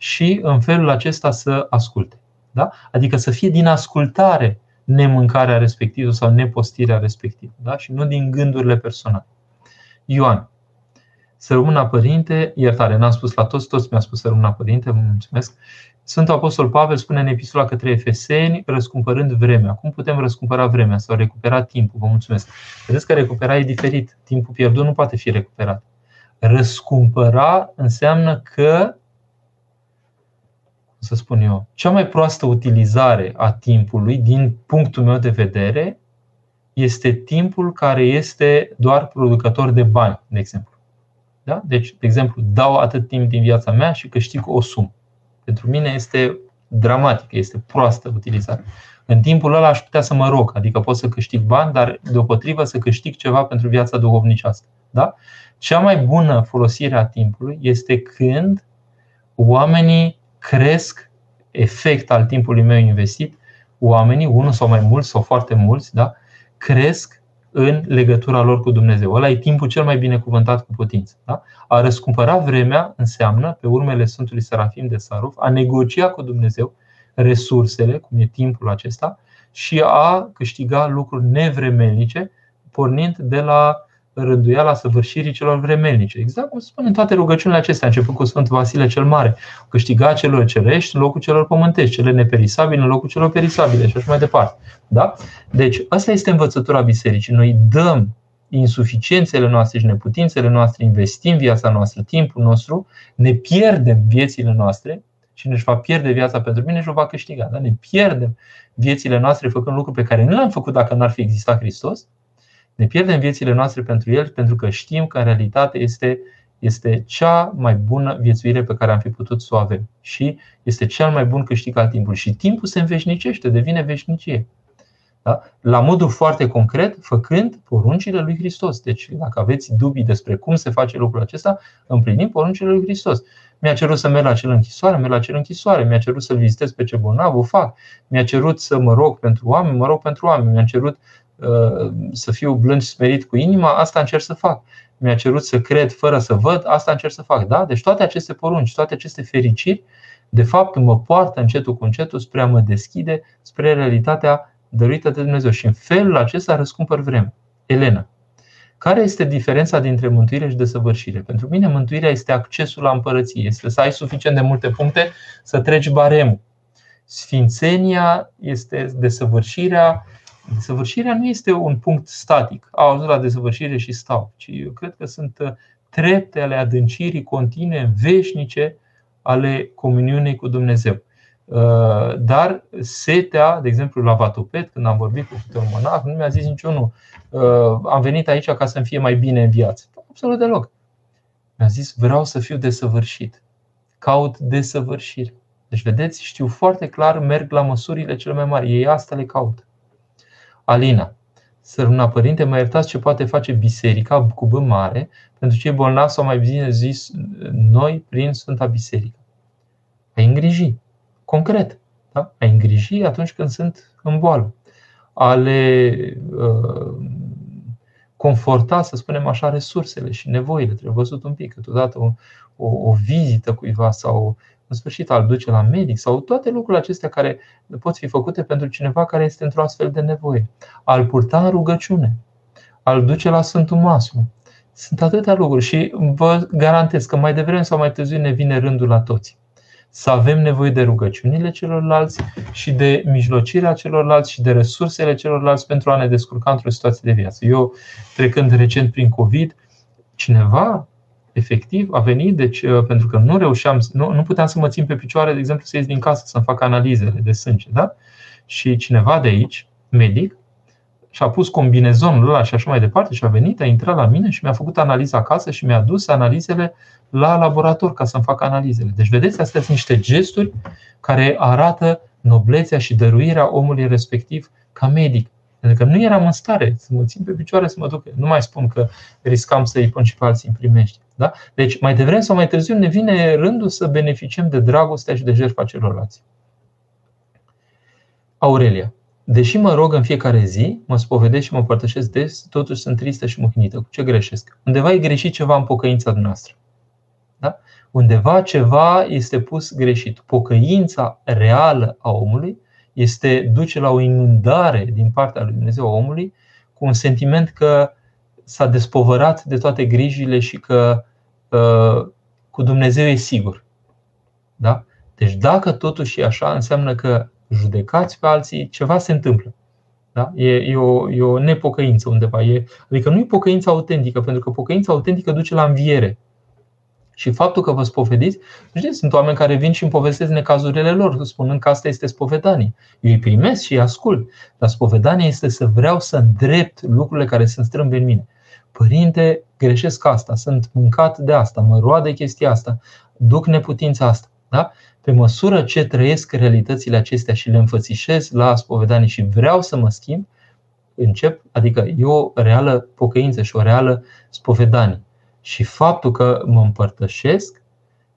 și în felul acesta să asculte. Da? Adică să fie din ascultare nemâncarea respectivă sau nepostirea respectivă da? și nu din gândurile personale. Ioan. Să rămână părinte, iertare, n-am spus la toți, toți mi-a spus să rămână părinte, vă mulțumesc. Sfântul Apostol Pavel spune în epistola către Efeseni, răscumpărând vremea. Cum putem răscumpăra vremea sau recupera timpul? Vă mulțumesc. Vedeți că recupera e diferit. Timpul pierdut nu poate fi recuperat. Răscumpăra înseamnă că să spun eu, cea mai proastă utilizare a timpului, din punctul meu de vedere, este timpul care este doar producător de bani, de exemplu. Da? Deci, de exemplu, dau atât timp din viața mea și câștig o sumă. Pentru mine este dramatică, este proastă utilizare. În timpul ăla aș putea să mă rog, adică pot să câștig bani, dar deopotrivă să câștig ceva pentru viața duhovnicească. Da? Cea mai bună folosire a timpului este când oamenii cresc efect al timpului meu investit, oamenii, unul sau mai mulți sau foarte mulți, da, cresc în legătura lor cu Dumnezeu. Ăla e timpul cel mai binecuvântat cu putință. Da? A răscumpăra vremea înseamnă, pe urmele Sfântului Serafim de Saruf, a negocia cu Dumnezeu resursele, cum e timpul acesta, și a câștiga lucruri nevremelnice, pornind de la rânduiala săvârșirii celor vremelnice. Exact cum se spune în toate rugăciunile acestea, începând cu Sfântul Vasile cel Mare. Câștiga celor cerești în locul celor pământești, cele neperisabile în locul celor perisabile și așa mai departe. Da? Deci, asta este învățătura bisericii. Noi dăm insuficiențele noastre și neputințele noastre, investim viața noastră, timpul nostru, ne pierdem viețile noastre și ne va pierde viața pentru mine și o va câștiga. Da? Ne pierdem viețile noastre făcând lucruri pe care nu le-am făcut dacă n-ar fi existat Hristos ne pierdem viețile noastre pentru El pentru că știm că în realitate este, este cea mai bună viețuire pe care am fi putut să o avem. Și este cel mai bun câștig al timpului. Și timpul se înveșnicește, devine veșnicie. Da? La modul foarte concret, făcând poruncile lui Hristos. Deci, dacă aveți dubii despre cum se face lucrul acesta, împlinim poruncile lui Hristos. Mi-a cerut să merg la acel închisoare, merg la acel închisoare. Mi-a cerut să-l vizitez pe ce bolnav, o fac. Mi-a cerut să mă rog pentru oameni, mă rog pentru oameni. Mi-a cerut Uh, să fiu blând și smerit cu inima, asta încerc să fac. Mi-a cerut să cred fără să văd, asta încerc să fac. Da? Deci toate aceste porunci, toate aceste fericiri, de fapt mă poartă încetul cu încetul spre a mă deschide spre realitatea dăruită de Dumnezeu. Și în felul acesta răscumpăr vreme. Elena, care este diferența dintre mântuire și desăvârșire? Pentru mine mântuirea este accesul la împărăție, este să ai suficient de multe puncte să treci baremul. Sfințenia este desăvârșirea Desăvârșirea nu este un punct static. Au ajuns la desăvârșire și stau, ci eu cred că sunt uh, trepte ale adâncirii continue, veșnice ale comuniunii cu Dumnezeu. Uh, dar setea, de exemplu, la Vatopet, când am vorbit cu un monah, nu mi-a zis niciunul, uh, am venit aici ca să-mi fie mai bine în viață. Absolut deloc. Mi-a zis, vreau să fiu desăvârșit. Caut desăvârșire. Deci, vedeți, știu foarte clar, merg la măsurile cele mai mari. Ei asta le caută. Alina. Săruna Părinte, mă iertați ce poate face biserica cu B mare pentru cei bolnavi sau mai bine zis noi prin Sfânta Biserică. Ai îngriji, concret. Da? Ai îngriji atunci când sunt în boală. A le uh, conforta, să spunem așa, resursele și nevoile. Trebuie văzut un pic, câteodată o, o, o vizită cuiva sau în sfârșit al duce la medic sau toate lucrurile acestea care pot fi făcute pentru cineva care este într-o astfel de nevoie. Al purta în rugăciune, al duce la Sfântul Masu. Sunt atâtea lucruri și vă garantez că mai devreme sau mai târziu ne vine rândul la toți. Să avem nevoie de rugăciunile celorlalți și de mijlocirea celorlalți și de resursele celorlalți pentru a ne descurca într-o situație de viață. Eu, trecând recent prin COVID, cineva efectiv a venit, deci uh, pentru că nu reușeam, nu, nu puteam să mă țin pe picioare, de exemplu, să ies din casă să-mi fac analizele de sânge. Da? Și cineva de aici, medic, și-a pus combinezonul ăla și așa mai departe și a venit, a intrat la mine și mi-a făcut analiza acasă și mi-a dus analizele la laborator ca să-mi fac analizele. Deci, vedeți, astea sunt niște gesturi care arată noblețea și dăruirea omului respectiv ca medic. Pentru că nu eram în stare să mă țin pe picioare să mă duc. Nu mai spun că riscam să îi pun și pe alții în primești. Da? Deci, mai devreme sau mai târziu ne vine rândul să beneficiem de dragostea și de jertfa celorlalți. Aurelia. Deși mă rog în fiecare zi, mă spovedesc și mă părtășesc des, totuși sunt tristă și mâhnită. Cu ce greșesc? Undeva e greșit ceva în pocăința noastră. Da? Undeva ceva este pus greșit. Pocăința reală a omului este duce la o inundare din partea lui Dumnezeu a omului cu un sentiment că s-a despovărat de toate grijile și că uh, cu Dumnezeu e sigur. Da? Deci dacă totuși e așa, înseamnă că judecați pe alții, ceva se întâmplă. Da? E, e, o, e o nepocăință undeva. E, adică nu e pocăința autentică, pentru că pocăința autentică duce la înviere. Și faptul că vă spovediți, știți, sunt oameni care vin și îmi povestesc necazurile lor, spunând că asta este spovedanie. Eu îi primesc și îi ascult, dar spovedanie este să vreau să îndrept lucrurile care sunt strâmbe în mine. Părinte, greșesc asta, sunt mâncat de asta, mă roade chestia asta, duc neputința asta. Da? Pe măsură ce trăiesc realitățile acestea și le înfățișez la spovedanie și vreau să mă schimb, încep, adică e o reală pocăință și o reală spovedanie. Și faptul că mă împărtășesc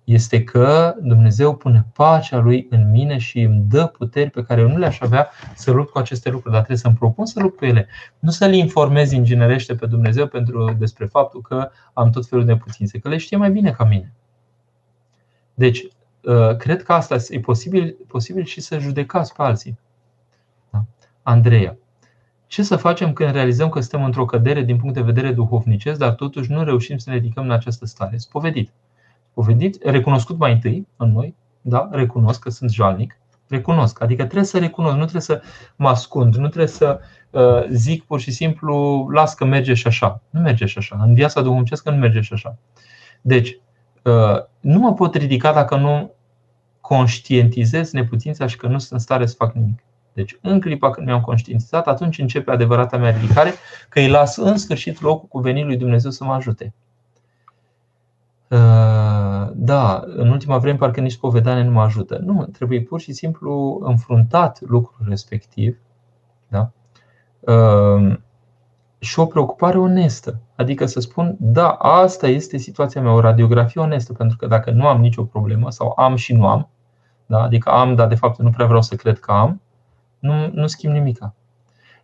este că Dumnezeu pune pacea Lui în mine și îmi dă puteri pe care eu nu le-aș avea să lupt cu aceste lucruri, dar trebuie să-mi propun să lupt cu ele. Nu să-L informez inginerește pe Dumnezeu pentru, despre faptul că am tot felul de putințe, că le știe mai bine ca mine. Deci, uh, cred că asta e posibil, posibil și să judecați pe alții. Da? Andreea. Ce să facem când realizăm că suntem într-o cădere din punct de vedere duhovnicesc, dar totuși nu reușim să ne ridicăm în această stare? Spovedit. Spovedit, recunoscut mai întâi în noi, da, recunosc că sunt jalnic, recunosc. Adică trebuie să recunosc, nu trebuie să mă ascund, nu trebuie să uh, zic pur și simplu, las că merge și așa. Nu merge și așa. În viața duhovnicească nu merge și așa. Deci, uh, nu mă pot ridica dacă nu conștientizez neputința și că nu sunt în stare să fac nimic. Deci, în clipa când mi-am conștientizat, atunci începe adevărata mea ridicare, că îi las în sfârșit locul cu venit lui Dumnezeu să mă ajute. Uh, da, în ultima vreme parcă nici povedane nu mă ajută. Nu, trebuie pur și simplu înfruntat lucrul respectiv da? Uh, și o preocupare onestă. Adică să spun, da, asta este situația mea, o radiografie onestă, pentru că dacă nu am nicio problemă sau am și nu am, da? adică am, dar de fapt nu prea vreau să cred că am, nu, nu schimb nimica.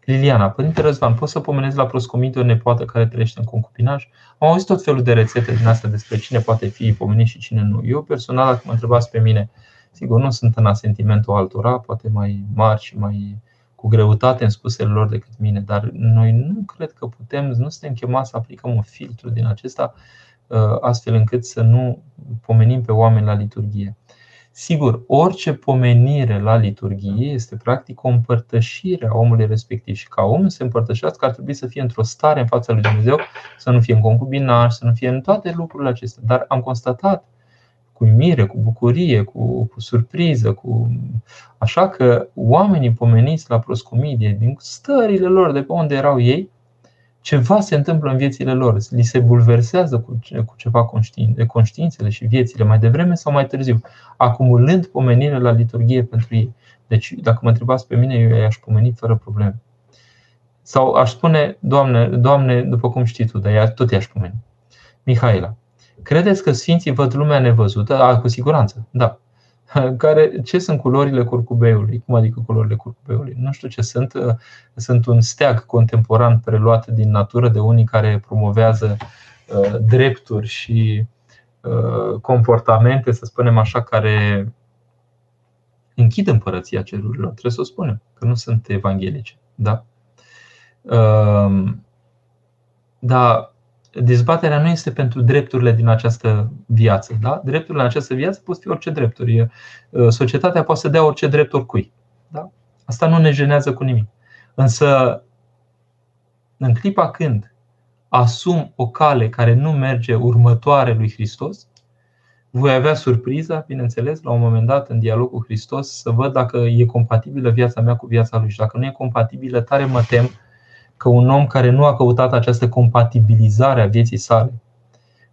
Liliana, Părinte Răzvan, poți să pomenezi la proscomite o nepoată care trăiește în concubinaj? Am auzit tot felul de rețete din astea despre cine poate fi pomenit și cine nu. Eu personal, dacă mă întrebați pe mine, sigur, nu sunt în asentimentul altora, poate mai mari și mai cu greutate în spusele lor decât mine, dar noi nu cred că putem, nu suntem chemați să aplicăm un filtru din acesta uh, astfel încât să nu pomenim pe oameni la liturghie. Sigur, orice pomenire la liturghie este practic o împărtășire a omului respectiv și ca om să se împărtășească ar trebui să fie într-o stare în fața lui Dumnezeu, să nu fie în concubinaj, să nu fie în toate lucrurile acestea. Dar am constatat cu mire, cu bucurie, cu, cu surpriză, cu... așa că oamenii pomeniți la proscomidie, din stările lor, de pe unde erau ei, ceva se întâmplă în viețile lor, li se bulversează cu, cu ceva conștiințele și viețile mai devreme sau mai târziu, acumulând pomenire la liturghie pentru ei. Deci, dacă mă întrebați pe mine, eu i-aș pomeni fără probleme. Sau aș spune, Doamne, Doamne, după cum știi tu, dar ea, tot i-aș pomeni. Mihaela, credeți că Sfinții văd lumea nevăzută? A, cu siguranță, da. Care, ce sunt culorile curcubeiului? Cum adică culorile curcubeiului? Nu știu ce sunt. Sunt un steag contemporan preluat din natură de unii care promovează uh, drepturi și uh, comportamente, să spunem așa, care închid împărăția cerurilor. Trebuie să o spunem, că nu sunt evanghelice. Da? Ehm, dar dezbaterea nu este pentru drepturile din această viață. Da? Drepturile în această viață pot fi orice drepturi. Societatea poate să dea orice drept oricui. Da? Asta nu ne jenează cu nimic. Însă, în clipa când asum o cale care nu merge următoare lui Hristos, voi avea surpriza, bineînțeles, la un moment dat, în dialog cu Hristos, să văd dacă e compatibilă viața mea cu viața lui. Și dacă nu e compatibilă, tare mă tem că un om care nu a căutat această compatibilizare a vieții sale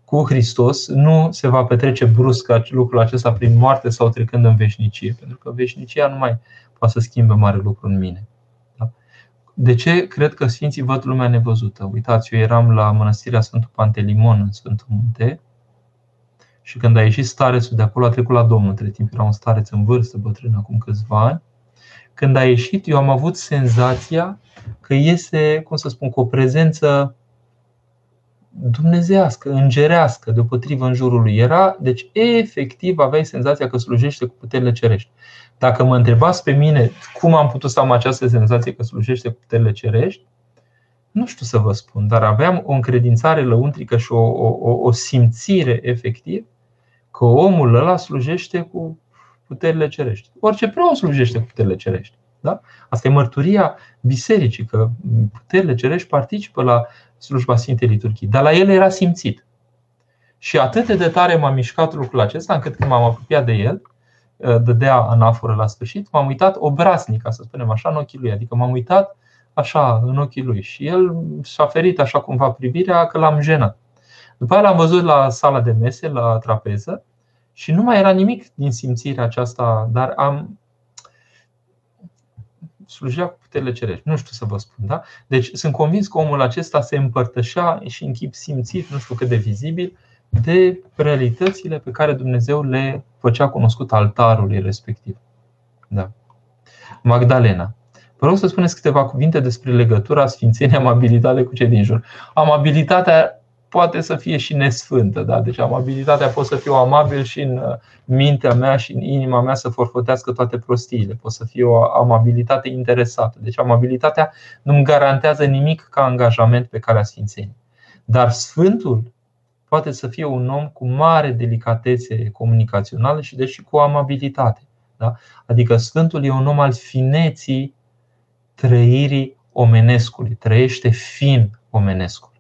cu Hristos nu se va petrece brusc lucrul acesta prin moarte sau trecând în veșnicie, pentru că veșnicia nu mai poate să schimbe mare lucru în mine. Da? De ce cred că Sfinții văd lumea nevăzută? Uitați, eu eram la mănăstirea Sfântul Pantelimon în Sfântul Munte și când a ieșit starețul de acolo, a trecut la Domnul. Între timp era un stareț în vârstă, bătrân, acum câțiva ani. Când a ieșit, eu am avut senzația că este, cum să spun, cu o prezență dumnezească, îngerească, deopotrivă în jurul lui. Era, deci efectiv aveai senzația că slujește cu puterile cerești. Dacă mă întrebați pe mine cum am putut să am această senzație că slujește cu puterile cerești, nu știu să vă spun, dar aveam o încredințare lăuntrică și o, o, o simțire efectiv că omul ăla slujește cu puterile cerești. Orice preot slujește cu puterile cerești. Da? Asta e mărturia bisericii, că puterile cerești participă la slujba Sfintei Liturghii. Dar la el era simțit. Și atât de tare m-a mișcat lucrul acesta, încât când m-am apropiat de el, ă, dădea anaforă la sfârșit, m-am uitat obraznic, ca să spunem așa, în ochii lui. Adică m-am uitat așa în ochii lui și el și-a ferit așa cumva privirea că l-am jenat. După aia l-am văzut la sala de mese, la trapeză și nu mai era nimic din simțirea aceasta, dar am slujea cu puterile cerești. Nu știu să vă spun. Da? Deci sunt convins că omul acesta se împărtășea și în chip simțit, nu știu cât de vizibil, de realitățile pe care Dumnezeu le făcea cunoscut altarului respectiv. Da. Magdalena. Vă rog să spuneți câteva cuvinte despre legătura sfințenie, amabilitate cu cei din jur. Amabilitatea poate să fie și nesfântă. Da? Deci amabilitatea pot să fiu amabil și în uh, mintea mea și în inima mea să forfotească toate prostiile. Pot să fie o amabilitate interesată. Deci amabilitatea nu-mi garantează nimic ca angajament pe calea sfințeniei. Dar Sfântul poate să fie un om cu mare delicatețe comunicațională și deci cu amabilitate. Da? Adică Sfântul e un om al fineții trăirii omenescului, trăiește fin omenescul.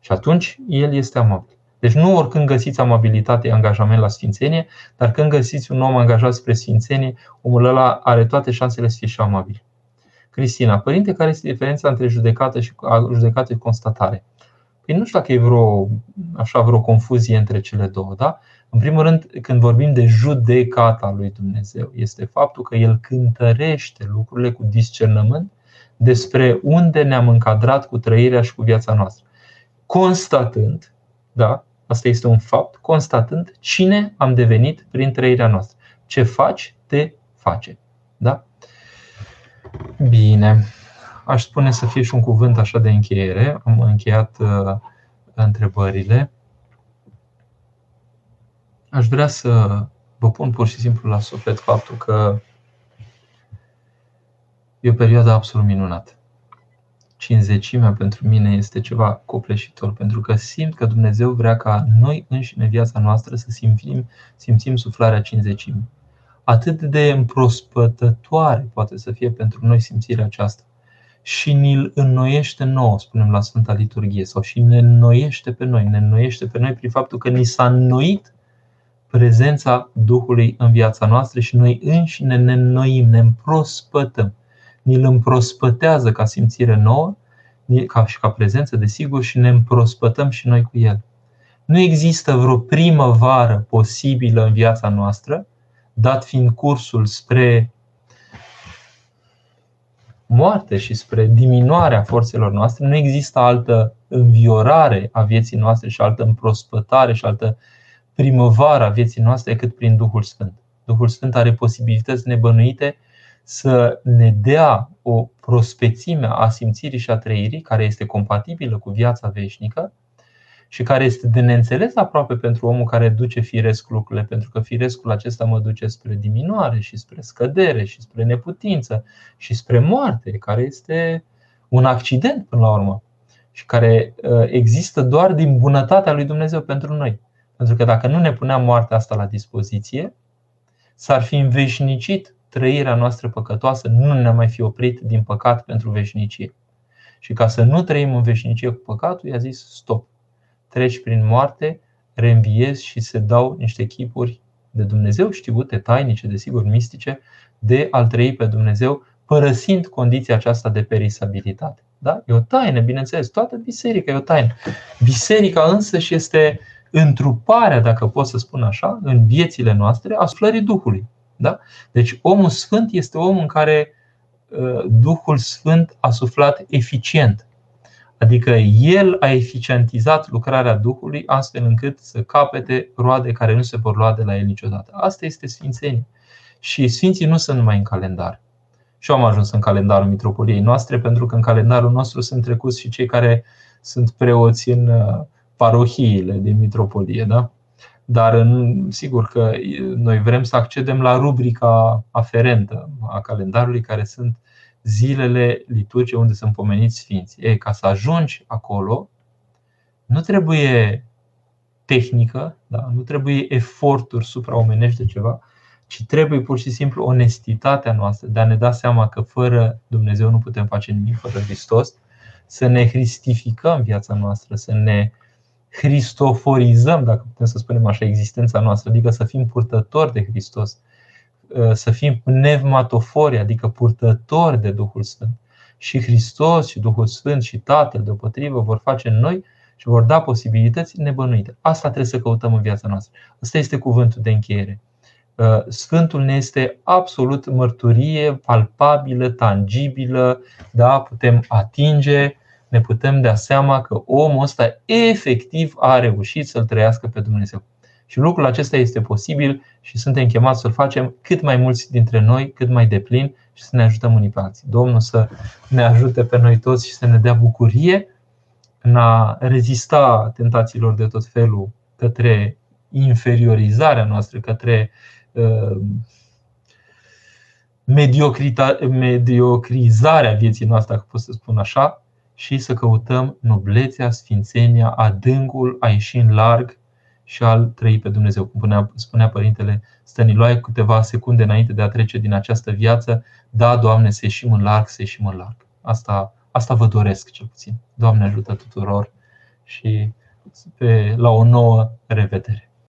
Și atunci el este amabil. Deci nu oricând găsiți amabilitate, angajament la sfințenie, dar când găsiți un om angajat spre sfințenie, omul ăla are toate șansele să fie și amabil. Cristina, părinte, care este diferența între judecată și, judecată și constatare? Păi nu știu dacă e vreo, așa, vreo confuzie între cele două. Da? În primul rând, când vorbim de judecata lui Dumnezeu, este faptul că El cântărește lucrurile cu discernământ despre unde ne-am încadrat cu trăirea și cu viața noastră constatând, da, asta este un fapt, constatând cine am devenit prin trăirea noastră. Ce faci, te face. Da? Bine. Aș spune să fie și un cuvânt așa de încheiere. Am încheiat uh, întrebările. Aș vrea să vă pun pur și simplu la suflet faptul că e o perioadă absolut minunată cinzecimea pentru mine este ceva copleșitor, pentru că simt că Dumnezeu vrea ca noi înșine viața noastră să simțim, simțim suflarea cinzecimii. Atât de împrospătătoare poate să fie pentru noi simțirea aceasta. Și ni-l înnoiește nouă, spunem la Sfânta Liturghie, sau și ne înnoiește pe noi, ne înnoiește pe noi prin faptul că ni s-a înnoit prezența Duhului în viața noastră și noi înșine ne înnoim, ne împrospătăm ni-l împrospătează ca simțire nouă, ca și ca prezență, desigur, și ne împrospătăm și noi cu El. Nu există vreo primăvară posibilă în viața noastră, dat fiind cursul spre moarte și spre diminuarea forțelor noastre, nu există altă înviorare a vieții noastre și altă împrospătare și altă primăvară a vieții noastre decât prin Duhul Sfânt. Duhul Sfânt are posibilități nebănuite să ne dea o prospețime a simțirii și a trăirii care este compatibilă cu viața veșnică și care este de neînțeles aproape pentru omul care duce firesc lucrurile, pentru că firescul acesta mă duce spre diminuare și spre scădere și spre neputință și spre moarte, care este un accident până la urmă și care uh, există doar din bunătatea lui Dumnezeu pentru noi. Pentru că dacă nu ne puneam moartea asta la dispoziție, s-ar fi înveșnicit trăirea noastră păcătoasă, nu ne-am mai fi oprit din păcat pentru veșnicie. Și ca să nu trăim în veșnicie cu păcatul, i-a zis stop treci prin moarte, reînviezi și se dau niște chipuri de Dumnezeu știute, tainice, desigur, mistice, de a-L trăi pe Dumnezeu, părăsind condiția aceasta de perisabilitate. Da? E o taină, bineînțeles, toată biserica e o taină. Biserica însă și este întruparea, dacă pot să spun așa, în viețile noastre a suflării Duhului. Da? Deci omul sfânt este omul în care uh, Duhul Sfânt a suflat eficient. Adică el a eficientizat lucrarea Duhului astfel încât să capete roade care nu se vor lua de la el niciodată. Asta este sfințenie. Și sfinții nu sunt numai în calendar. Și eu am ajuns în calendarul mitropoliei noastre, pentru că în calendarul nostru sunt trecuți și cei care sunt preoți în uh, parohiile din mitropolie. Da? Dar în, sigur că noi vrem să accedem la rubrica aferentă a calendarului, care sunt zilele liturgice unde sunt pomeniți sfinții. Ei, ca să ajungi acolo, nu trebuie tehnică, da? nu trebuie eforturi supraomenești de ceva, ci trebuie pur și simplu onestitatea noastră de a ne da seama că fără Dumnezeu nu putem face nimic fără Hristos, să ne hristificăm viața noastră, să ne cristoforizăm, dacă putem să spunem așa, existența noastră, adică să fim purtători de Hristos, Uh, să fim pneumatofori, adică purtători de Duhul Sfânt. Și Hristos și Duhul Sfânt și Tatăl deopotrivă vor face în noi și vor da posibilități nebănuite. Asta trebuie să căutăm în viața noastră. Asta este cuvântul de încheiere. Uh, Sfântul ne este absolut mărturie palpabilă, tangibilă, da? putem atinge, ne putem da seama că omul ăsta efectiv a reușit să-L trăiască pe Dumnezeu. Și lucrul acesta este posibil și suntem chemați să-l facem cât mai mulți dintre noi, cât mai deplin și să ne ajutăm unii pe alții. Domnul să ne ajute pe noi toți și să ne dea bucurie în a rezista tentațiilor de tot felul către inferiorizarea noastră, către uh, mediocrizarea vieții noastre, dacă pot să spun așa, și să căutăm noblețea, sfințenia, adâncul, a ieși în larg și al trăi pe Dumnezeu. Cum spunea, spunea Părintele Stăniloae câteva secunde înainte de a trece din această viață, da, Doamne, să ieșim în larg, să ieșim în larg. Asta, asta vă doresc cel puțin. Doamne ajută tuturor și pe, la o nouă revedere.